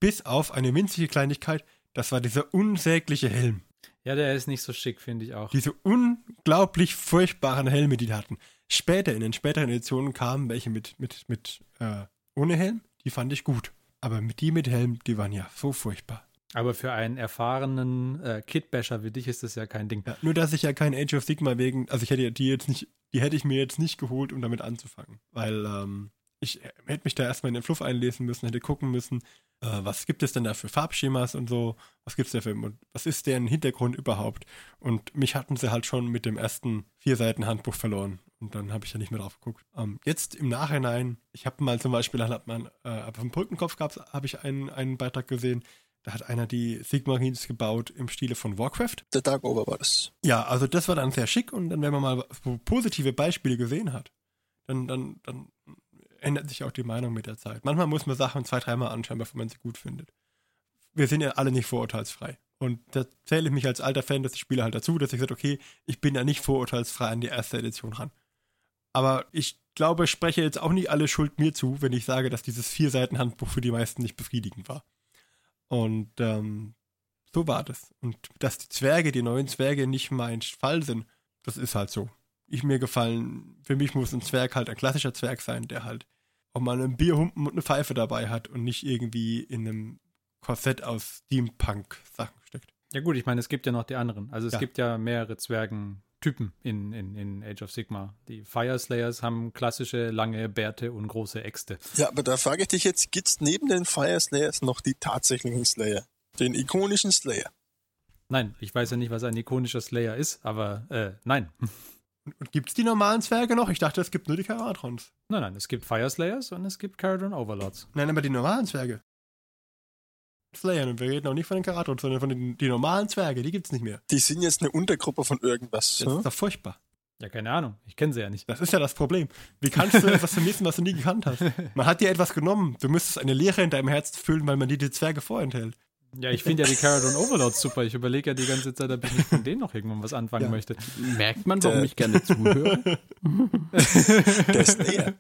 bis auf eine winzige Kleinigkeit, das war dieser unsägliche Helm. Ja, der ist nicht so schick, finde ich auch. Diese unglaublich furchtbaren Helme, die die hatten. Später, in den späteren Editionen kamen welche mit, mit, mit, äh, ohne Helm, die fand ich gut. Aber die mit Helm, die waren ja so furchtbar. Aber für einen erfahrenen äh, Kitbasher wie dich ist das ja kein Ding. Ja, nur, dass ich ja kein Age of Sigma wegen, also ich hätte die jetzt nicht, die hätte ich mir jetzt nicht geholt, um damit anzufangen. Weil, ähm, ich hätte mich da erstmal in den Fluff einlesen müssen, hätte gucken müssen, was gibt es denn da für Farbschemas und so, was gibt es da für, was ist deren Hintergrund überhaupt? Und mich hatten sie halt schon mit dem ersten vier Seiten Handbuch verloren. Und dann habe ich ja nicht mehr drauf geguckt. Ähm, jetzt im Nachhinein, ich habe mal zum Beispiel, dann hat man, äh, auf dem Brückenkopf gab habe ich einen, einen Beitrag gesehen, da hat einer die Sigmarines gebaut im Stile von Warcraft. Der Dark Over war das. Ja, also das war dann sehr schick und dann, wenn man mal positive Beispiele gesehen hat, dann, dann, dann ändert sich auch die Meinung mit der Zeit. Manchmal muss man Sachen zwei, dreimal anschauen, bevor man sie gut findet. Wir sind ja alle nicht vorurteilsfrei. Und da zähle ich mich als alter Fan des Spielers halt dazu, dass ich sage, okay, ich bin ja nicht vorurteilsfrei an die erste Edition ran. Aber ich glaube, ich spreche jetzt auch nicht alle Schuld mir zu, wenn ich sage, dass dieses Vier-Seiten-Handbuch für die meisten nicht befriedigend war. Und ähm, so war das. Und dass die Zwerge, die neuen Zwerge nicht mein Fall sind, das ist halt so ich mir gefallen, für mich muss ein Zwerg halt ein klassischer Zwerg sein, der halt auch mal einen Bierhumpen und eine Pfeife dabei hat und nicht irgendwie in einem Korsett aus Steampunk-Sachen steckt. Ja gut, ich meine, es gibt ja noch die anderen. Also es ja. gibt ja mehrere Zwergentypen in, in, in Age of Sigma. Die Fire Slayers haben klassische lange Bärte und große Äxte. Ja, aber da frage ich dich jetzt, gibt es neben den Fire Slayers noch die tatsächlichen Slayer? Den ikonischen Slayer? Nein, ich weiß ja nicht, was ein ikonischer Slayer ist, aber äh, nein. Und gibt es die normalen Zwerge noch? Ich dachte, es gibt nur die Karatrons. Nein, nein, es gibt Fire Slayers und es gibt Caradron Overlords. Nein, aber die normalen Zwerge. Slayer, und wir reden auch nicht von den Karatrons, sondern von den die normalen Zwerge, die gibt es nicht mehr. Die sind jetzt eine Untergruppe von irgendwas. Das hm? ist doch furchtbar. Ja, keine Ahnung. Ich kenne sie ja nicht. Das ist ja das Problem. Wie kannst du etwas vermissen, was du nie gekannt hast? Man hat dir etwas genommen. Du müsstest eine Leere in deinem Herz füllen, weil man dir die Zwerge vorenthält. Ja, ich finde ja die Caradon Overlords super. Ich überlege ja die ganze Zeit, ob ich von denen noch irgendwann was anfangen ja. möchte. Merkt man, warum ich gerne zuhöre? der Slayer.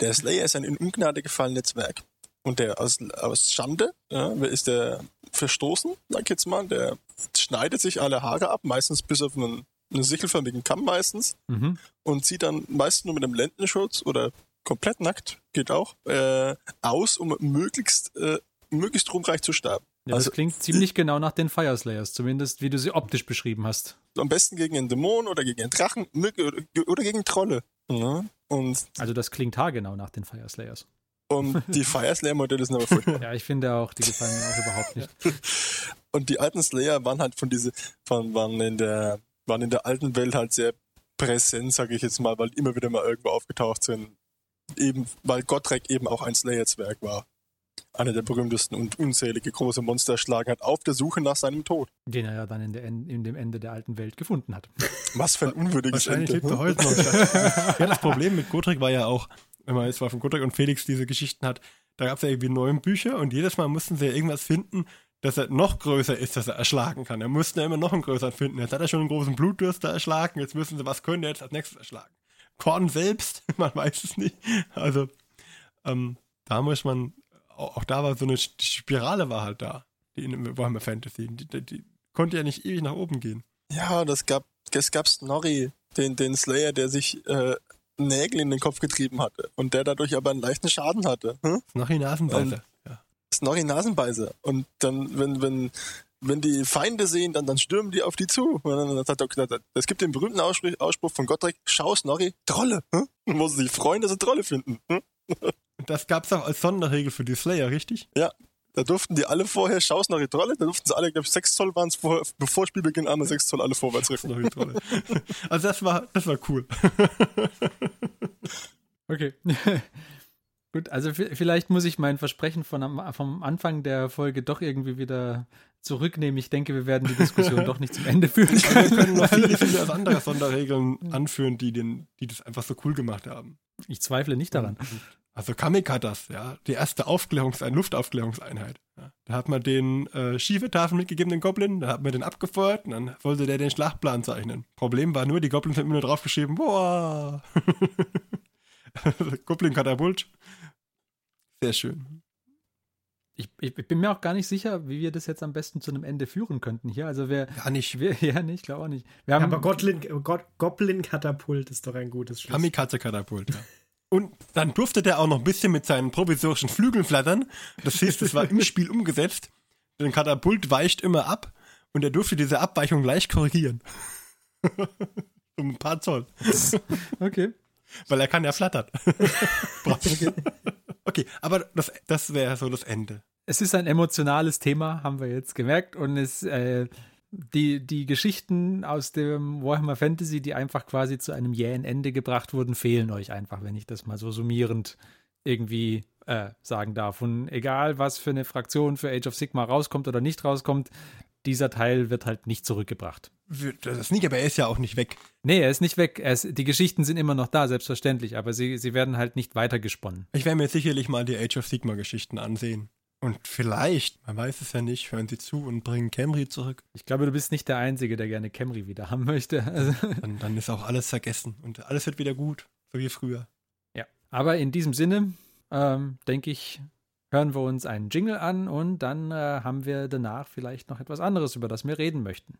Der Slayer ist ein in Ungnade gefallenes Zwerg. Und der aus, aus Schande, ja, ist der verstoßen, sag ich jetzt mal, der schneidet sich alle Haare ab, meistens bis auf einen, einen sichelförmigen Kamm meistens, mhm. und zieht dann meist nur mit einem Lendenschutz oder komplett nackt, geht auch, äh, aus, um möglichst, äh, möglichst ruhmreich zu sterben. Ja, also, das klingt ziemlich genau nach den Fire Slayers, zumindest wie du sie optisch beschrieben hast. Am besten gegen einen Dämon oder gegen einen Drachen oder gegen Trolle. Ja, und also das klingt haargenau nach den Fire Slayers. Und die Fire Slayer Modelle sind aber furchtbar. ja, ich finde auch, die gefallen mir auch überhaupt nicht. Und die alten Slayer waren halt von diese, von, waren in der, waren in der alten Welt halt sehr präsent, sage ich jetzt mal, weil immer wieder mal irgendwo aufgetaucht sind. Eben, weil Gottrek eben auch ein Slayer-Zwerg war einer der berühmtesten und unzählige große Monster erschlagen hat, auf der Suche nach seinem Tod. Den er ja dann in, der, in dem Ende der alten Welt gefunden hat. Was für ein unwürdiges Wahrscheinlich Ende. Lebt er heute noch. ja, das Problem mit Gotrek war ja auch, wenn man jetzt mal von Gotrek und Felix diese Geschichten hat, da gab es ja irgendwie neue Bücher und jedes Mal mussten sie ja irgendwas finden, dass er noch größer ist, dass er erschlagen kann. Er musste ja immer noch einen größeren finden. Jetzt hat er schon einen großen Blutdürster erschlagen, jetzt müssen sie, was können er jetzt als nächstes erschlagen? Korn selbst, man weiß es nicht. Also, ähm, da muss man auch da war so eine Spirale war halt da, die in Warhammer Fantasy. Die, die, die, konnte ja nicht ewig nach oben gehen. Ja, das gab, es gab Snorri, den, den Slayer, der sich äh, Nägel in den Kopf getrieben hatte und der dadurch aber einen leichten Schaden hatte. Hm? Snorri Nasenbeißer. Ja. Snorri Nasenbeißer. Und dann, wenn, wenn, wenn die Feinde sehen, dann, dann stürmen die auf die zu. Und dann sagt er, es gibt den berühmten Ausspruch von Gottrek, schau Snorri, Trolle. Hm? Wo sie sich freuen, dass sie Trolle finden. Hm? Das gab es auch als Sonderregel für die Slayer, richtig? Ja. Da durften die alle vorher, schaust nach die Trolle, da durften sie alle, glaube ich, 6 Zoll waren es, vor, bevor Spielbeginn einmal 6 Zoll alle vorwärts rücken. Noch die Trolle. Also das war, das war cool. Okay. Gut, also vielleicht muss ich mein Versprechen von am, vom Anfang der Folge doch irgendwie wieder zurücknehmen. Ich denke, wir werden die Diskussion doch nicht zum Ende führen Also wir können. können noch viele, viele andere Sonderregeln anführen, die, den, die das einfach so cool gemacht haben. Ich zweifle nicht daran. Also Kamikatas, ja, die erste Aufklärungs eine Luftaufklärungseinheit. Ja. Da hat man den äh, schiefe Tafeln mitgegeben, den Goblin, da hat man den abgefeuert und dann wollte der den Schlachtplan zeichnen. Problem war nur, die Goblins haben immer nur draufgeschrieben, boah. Goblin-Katapult. Sehr schön. Ich, ich bin mir auch gar nicht sicher, wie wir das jetzt am besten zu einem Ende führen könnten hier. Also wir, Gar nicht. wir ja, nee, ich glaube auch nicht. Wir Ja, haben, aber Goblin, Gott, Goblin-Katapult ist doch ein gutes Schluss. Kamikaze-Katapult, ja. Und dann durfte der auch noch ein bisschen mit seinen provisorischen Flügeln flattern. Das hieß, das war im Spiel umgesetzt. Den Katapult weicht immer ab und er durfte diese Abweichung leicht korrigieren. um ein paar Zoll. okay. Weil er kann ja flattern. okay. okay, aber das, das wäre so das Ende. Es ist ein emotionales Thema, haben wir jetzt gemerkt. Und es, äh, die, die Geschichten aus dem Warhammer Fantasy, die einfach quasi zu einem jähen Ende gebracht wurden, fehlen euch einfach, wenn ich das mal so summierend irgendwie äh, sagen darf. Und egal, was für eine Fraktion für Age of Sigma rauskommt oder nicht rauskommt, dieser Teil wird halt nicht zurückgebracht. Das ist nicht, aber er ist ja auch nicht weg. Nee, er ist nicht weg. Ist, die Geschichten sind immer noch da, selbstverständlich, aber sie, sie werden halt nicht weitergesponnen. Ich werde mir sicherlich mal die Age of Sigma Geschichten ansehen. Und vielleicht, man weiß es ja nicht, hören sie zu und bringen Camry zurück. Ich glaube, du bist nicht der Einzige, der gerne Camry wieder haben möchte. Also, Dann, dann ist auch alles vergessen und alles wird wieder gut, so wie früher. ja. Aber in diesem Sinne, ähm, denke ich, hören wir uns einen Jingle an und dann äh, haben wir danach vielleicht noch etwas anderes, über das wir reden möchten.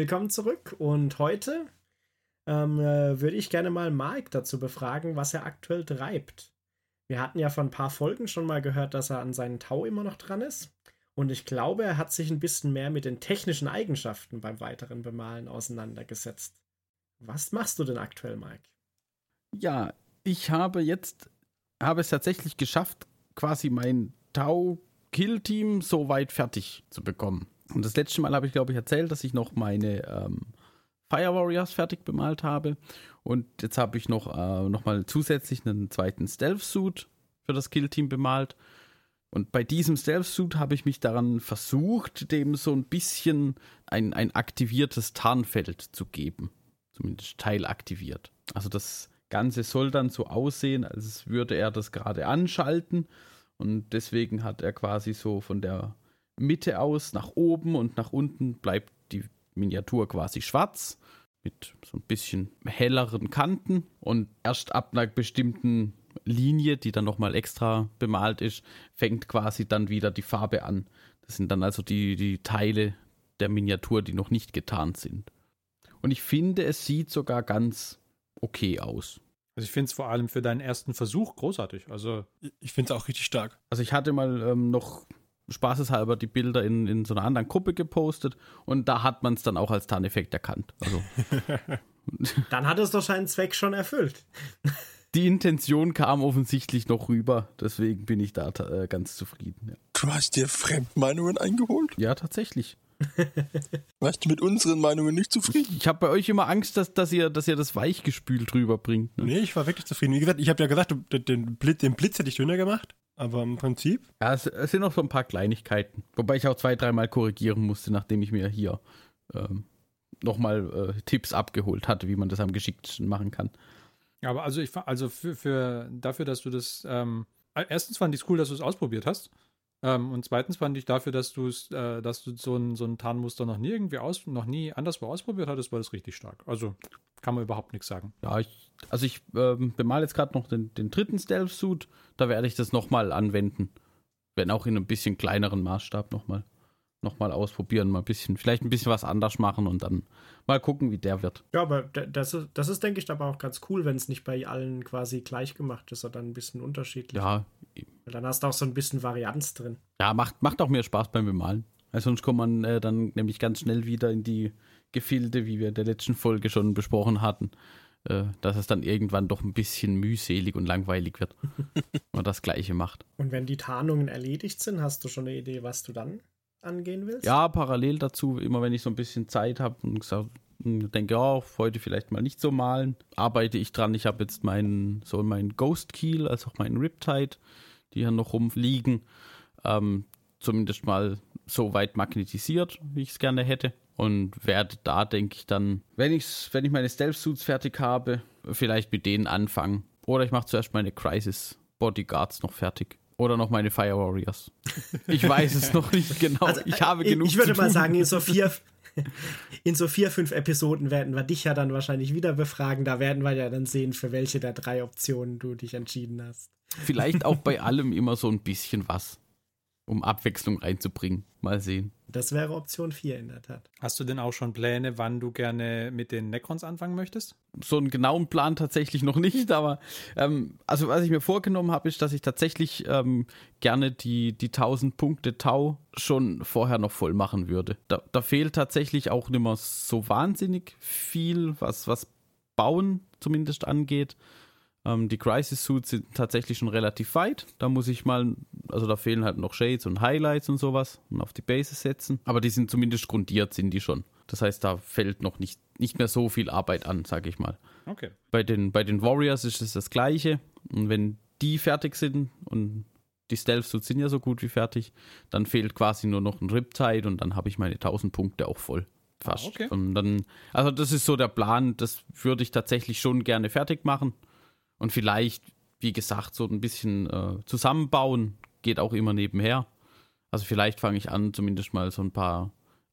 Willkommen zurück und heute ähm, äh, würde ich gerne mal Mike dazu befragen, was er aktuell treibt. Wir hatten ja vor ein paar Folgen schon mal gehört, dass er an seinen Tau immer noch dran ist. Und ich glaube, er hat sich ein bisschen mehr mit den technischen Eigenschaften beim weiteren Bemalen auseinandergesetzt. Was machst du denn aktuell, Mike? Ja, ich habe jetzt, habe es tatsächlich geschafft, quasi mein Tau-Kill-Team so weit fertig zu bekommen. Und das letzte Mal habe ich, glaube ich, erzählt, dass ich noch meine ähm, Fire Warriors fertig bemalt habe. Und jetzt habe ich noch, äh, noch mal zusätzlich einen zweiten Stealth-Suit für das Kill-Team bemalt. Und bei diesem Stealth-Suit habe ich mich daran versucht, dem so ein bisschen ein, ein aktiviertes Tarnfeld zu geben. Zumindest teilaktiviert. Also das Ganze soll dann so aussehen, als würde er das gerade anschalten. Und deswegen hat er quasi so von der Mitte aus nach oben und nach unten bleibt die Miniatur quasi schwarz mit so ein bisschen helleren Kanten und erst ab einer bestimmten Linie, die dann nochmal extra bemalt ist, fängt quasi dann wieder die Farbe an. Das sind dann also die, die Teile der Miniatur, die noch nicht getarnt sind. Und ich finde, es sieht sogar ganz okay aus. Also ich finde es vor allem für deinen ersten Versuch großartig. Also Ich finde es auch richtig stark. Also ich hatte mal ähm, noch spaßeshalber die Bilder in, in so einer anderen Gruppe gepostet und da hat man es dann auch als Tarneffekt erkannt. Also Dann hat es doch seinen Zweck schon erfüllt. die Intention kam offensichtlich noch rüber, deswegen bin ich da äh, ganz zufrieden. Ja. Du hast dir Fremdmeinungen eingeholt? ja, tatsächlich. Warst du mit unseren Meinungen nicht zufrieden? Ich habe bei euch immer Angst, dass, dass, ihr, dass ihr das Weichgespül drüber bringt. Ne? Nee, ich war wirklich zufrieden. Wie gesagt, ich habe ja gesagt, den Blitz, den Blitz hätte ich dünner gemacht. Aber im Prinzip, Ja, es, es sind noch so ein paar Kleinigkeiten. Wobei ich auch zwei, dreimal korrigieren musste, nachdem ich mir hier ähm, nochmal äh, Tipps abgeholt hatte, wie man das am geschicktesten machen kann. Aber also ich also für, für dafür, dass du das ähm, erstens fand ich es cool, dass du es ausprobiert hast. Ähm, und zweitens fand ich dafür, dass äh, dass du so ein, so ein Tarnmuster noch nie irgendwie aus, noch nie anderswo ausprobiert hattest, war das richtig stark. Also kann man überhaupt nichts sagen. Ja, ich, also ich ähm, bemal jetzt gerade noch den, den dritten Stealth-Suit. Da werde ich das nochmal anwenden. Wenn auch in einem bisschen kleineren Maßstab nochmal. nochmal ausprobieren, mal ein bisschen, vielleicht ein bisschen was anders machen und dann mal gucken, wie der wird. Ja, aber das ist, das ist, denke ich, aber auch ganz cool, wenn es nicht bei allen quasi gleich gemacht ist, sondern ein bisschen unterschiedlich. Ja. Weil dann hast du auch so ein bisschen Varianz drin. Ja, macht, macht auch mehr Spaß beim Bemalen. Weil sonst kommt man äh, dann nämlich ganz schnell wieder in die Gefilde, wie wir in der letzten Folge schon besprochen hatten, äh, dass es dann irgendwann doch ein bisschen mühselig und langweilig wird, wenn man das Gleiche macht. Und wenn die Tarnungen erledigt sind, hast du schon eine Idee, was du dann angehen willst? Ja, parallel dazu, immer wenn ich so ein bisschen Zeit habe und gesagt, denke, ja, heute vielleicht mal nicht so malen, arbeite ich dran. Ich habe jetzt meinen, so meinen Ghost Keel, als auch meinen Riptide, die hier noch rumliegen, ähm, zumindest mal so weit magnetisiert, wie ich es gerne hätte. Und werde da, denke ich, dann, wenn, ich's, wenn ich meine Stealth-Suits fertig habe, vielleicht mit denen anfangen. Oder ich mache zuerst meine Crisis Bodyguards noch fertig. Oder noch meine Fire Warriors. Ich weiß es noch nicht genau. Also, ich habe ich, genug. Ich würde mal tun. sagen, in so vier, in so vier, fünf Episoden werden wir dich ja dann wahrscheinlich wieder befragen. Da werden wir ja dann sehen, für welche der drei Optionen du dich entschieden hast. Vielleicht auch bei allem immer so ein bisschen was um Abwechslung reinzubringen. Mal sehen. Das wäre Option 4 in der Tat. Hast du denn auch schon Pläne, wann du gerne mit den Necrons anfangen möchtest? So einen genauen Plan tatsächlich noch nicht, aber ähm, also was ich mir vorgenommen habe, ist, dass ich tatsächlich ähm, gerne die, die 1000 Punkte Tau schon vorher noch voll machen würde. Da, da fehlt tatsächlich auch nicht mehr so wahnsinnig viel, was, was Bauen zumindest angeht. Ähm, die Crisis Suits sind tatsächlich schon relativ weit. Da muss ich mal, also da fehlen halt noch Shades und Highlights und sowas und auf die Bases setzen. Aber die sind zumindest grundiert, sind die schon. Das heißt, da fällt noch nicht, nicht mehr so viel Arbeit an, sage ich mal. Okay. Bei den, bei den Warriors ist es das Gleiche. Und wenn die fertig sind und die Stealth-Suits sind ja so gut wie fertig, dann fehlt quasi nur noch ein Riptide und dann habe ich meine 1000 Punkte auch voll. Fast. Ah, okay. Und dann, also das ist so der Plan, das würde ich tatsächlich schon gerne fertig machen. Und vielleicht, wie gesagt, so ein bisschen äh, zusammenbauen geht auch immer nebenher. Also vielleicht fange ich an, zumindest mal so ein paar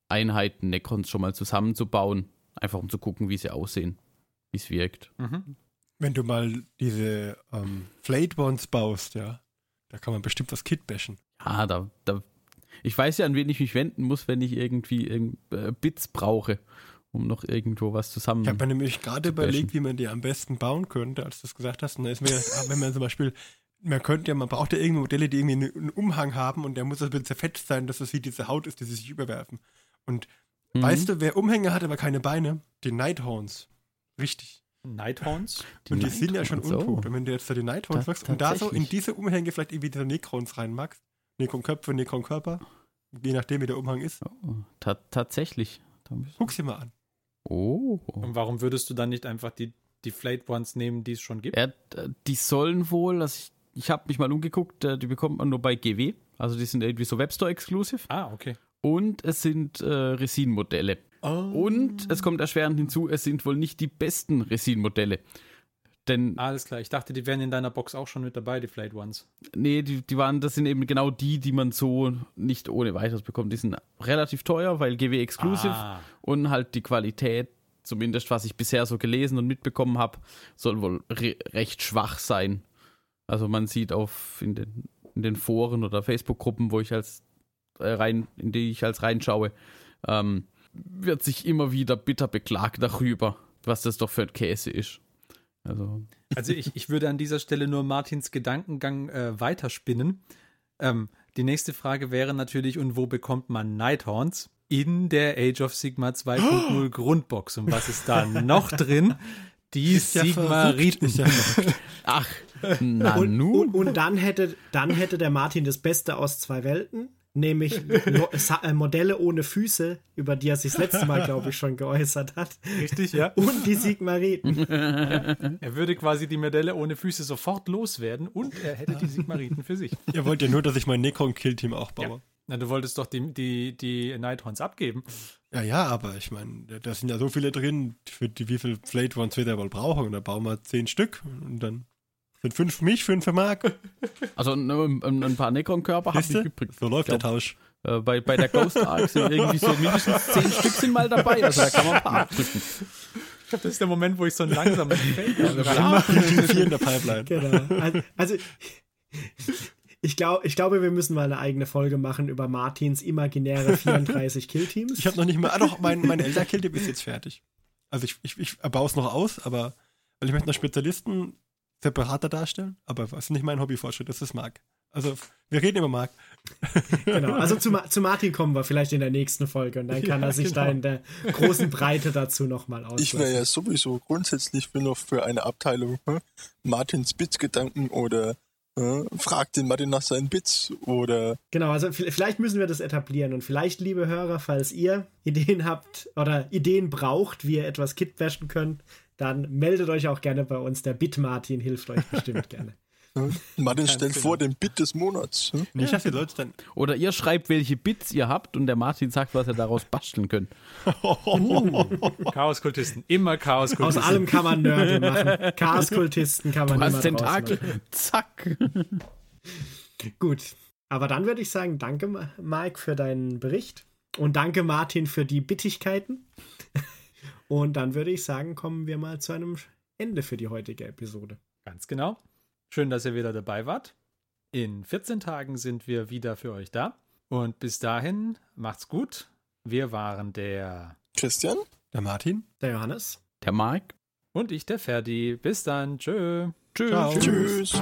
Einheiten Necrons schon mal zusammenzubauen, einfach um zu gucken, wie sie aussehen, wie es wirkt. Mhm. Wenn du mal diese ähm, Flayed Ones baust, ja, da kann man bestimmt was kitbashen. Ja, da, da, ich weiß ja, an wen ich mich wenden muss, wenn ich irgendwie äh, Bits brauche um noch irgendwo was zusammen. Ich habe mir nämlich gerade überlegt, wie man die am besten bauen könnte, als du das gesagt hast. Und da ist mir, wenn man zum Beispiel, man könnte ja, man braucht ja irgendwie Modelle, die irgendwie einen Umhang haben und der muss ein bisschen zerfetzt sein, dass das wie diese Haut ist, die sich überwerfen. Und mhm. weißt du, wer Umhänge hat, aber keine Beine? Die Nighthorns. Richtig. Nighthorns? Die und die Nighthorns, sind ja schon untot. Und wenn du jetzt da die Nighthorns machst und da so in diese Umhänge vielleicht irgendwie die Necrons reinmachst, Necron-Köpfe, Necron-Körper, je nachdem, wie der Umhang ist. Oh, ta tatsächlich. Guck sie mal an. Oh. Und warum würdest du dann nicht einfach die, die Flayed Ones nehmen, die es schon gibt? Ja, die sollen wohl, also ich, ich habe mich mal umgeguckt, äh, die bekommt man nur bei GW. Also die sind irgendwie so Webstore-exclusive. Ah, okay. Und es sind äh, Resin-Modelle. Oh. Und es kommt erschwerend hinzu, es sind wohl nicht die besten Resin-Modelle. Denn, Alles klar, ich dachte, die wären in deiner Box auch schon mit dabei, die Flayed Ones. Nee, die, die waren, das sind eben genau die, die man so nicht ohne weiteres bekommt. Die sind relativ teuer, weil GW Exclusive ah. und halt die Qualität, zumindest was ich bisher so gelesen und mitbekommen habe, soll wohl re recht schwach sein. Also man sieht auf in den, in den Foren oder Facebook-Gruppen, wo ich als äh, rein, in die ich als reinschaue, ähm, wird sich immer wieder bitter beklagt darüber, was das doch für ein Käse ist. Also, also ich, ich würde an dieser Stelle nur Martins Gedankengang äh, weiterspinnen. Ähm, die nächste Frage wäre natürlich, und wo bekommt man Nighthorns? In der Age of Sigma 2.0 oh! Grundbox. Und was ist da noch drin? Die ist Sigmariten. Ja Ach, na und, und, und, dann hätte, dann hätte der Martin das Beste aus zwei Welten nämlich äh, Modelle ohne Füße, über die er sich das letzte Mal, glaube ich, schon geäußert hat. Richtig, ja. Und die Sigmariten. er würde quasi die Modelle ohne Füße sofort loswerden und er hätte die Sigmariten für sich. Ihr wollt ja nur, dass ich mein Necron-Kill-Team auch baue. Ja. Na, du wolltest doch die, die, die Nighthorns abgeben. Ja, ja, aber ich meine, da sind ja so viele drin, für die, wie viele Flate Ones wir da wohl brauchen. Und da bauen wir zehn Stück und dann sind fünf für mich, fünf für Marc. Also ein, ein paar Necron-Körper habe ich übrig. So läuft glaub, der Tausch. Äh, bei, bei der Ghost Arc sind irgendwie so mindestens zehn Stück sind mal dabei. Also da kann man ein paar abdrücken. Das ist der Moment, wo ich so ein langsames Feld habe. Ja, vier in der Pipeline. Genau. Also, also Ich, glaub, ich glaube, wir müssen mal eine eigene Folge machen über Martins imaginäre 34 Killteams. Ich habe noch nicht mal. Ah, doch, mein, mein Elder-Killteam ist jetzt fertig. Also ich, ich, ich baue es noch aus, aber weil ich möchte noch Spezialisten separater darstellen, aber was nicht mein Hobbyfortschritt, das ist Marc. Also wir reden über Marc. Genau, also zu, zu, Martin kommen wir vielleicht in der nächsten Folge und dann kann ja, er sich genau. da in der großen Breite dazu nochmal aus. Ich wäre ja sowieso grundsätzlich für noch für eine Abteilung hm? Martins Bits-Gedanken oder hm? fragt den Martin nach seinen Bits oder. Genau, also vielleicht müssen wir das etablieren und vielleicht, liebe Hörer, falls ihr Ideen habt oder Ideen braucht, wie ihr etwas kitbashen könnt, dann meldet euch auch gerne bei uns. Der Bit Martin hilft euch bestimmt gerne. Martin stellt genau. vor den Bit des Monats. Hm? Nicht, dass die Leute dann. Oder ihr schreibt, welche Bits ihr habt und der Martin sagt, was ihr daraus basteln könnt. Chaoskultisten, immer Chaoskultisten. Aus allem kann man Nörgel machen. Chaoskultisten kann man du hast Tentakel. Zack. Gut. Aber dann würde ich sagen, danke, Mike, für deinen Bericht. Und danke, Martin, für die Bittigkeiten. Und dann würde ich sagen, kommen wir mal zu einem Ende für die heutige Episode. Ganz genau. Schön, dass ihr wieder dabei wart. In 14 Tagen sind wir wieder für euch da. Und bis dahin, macht's gut. Wir waren der Christian, der Martin, der Johannes, der Mike und ich, der Ferdi. Bis dann. Tschö. Tschüss. Tschüss.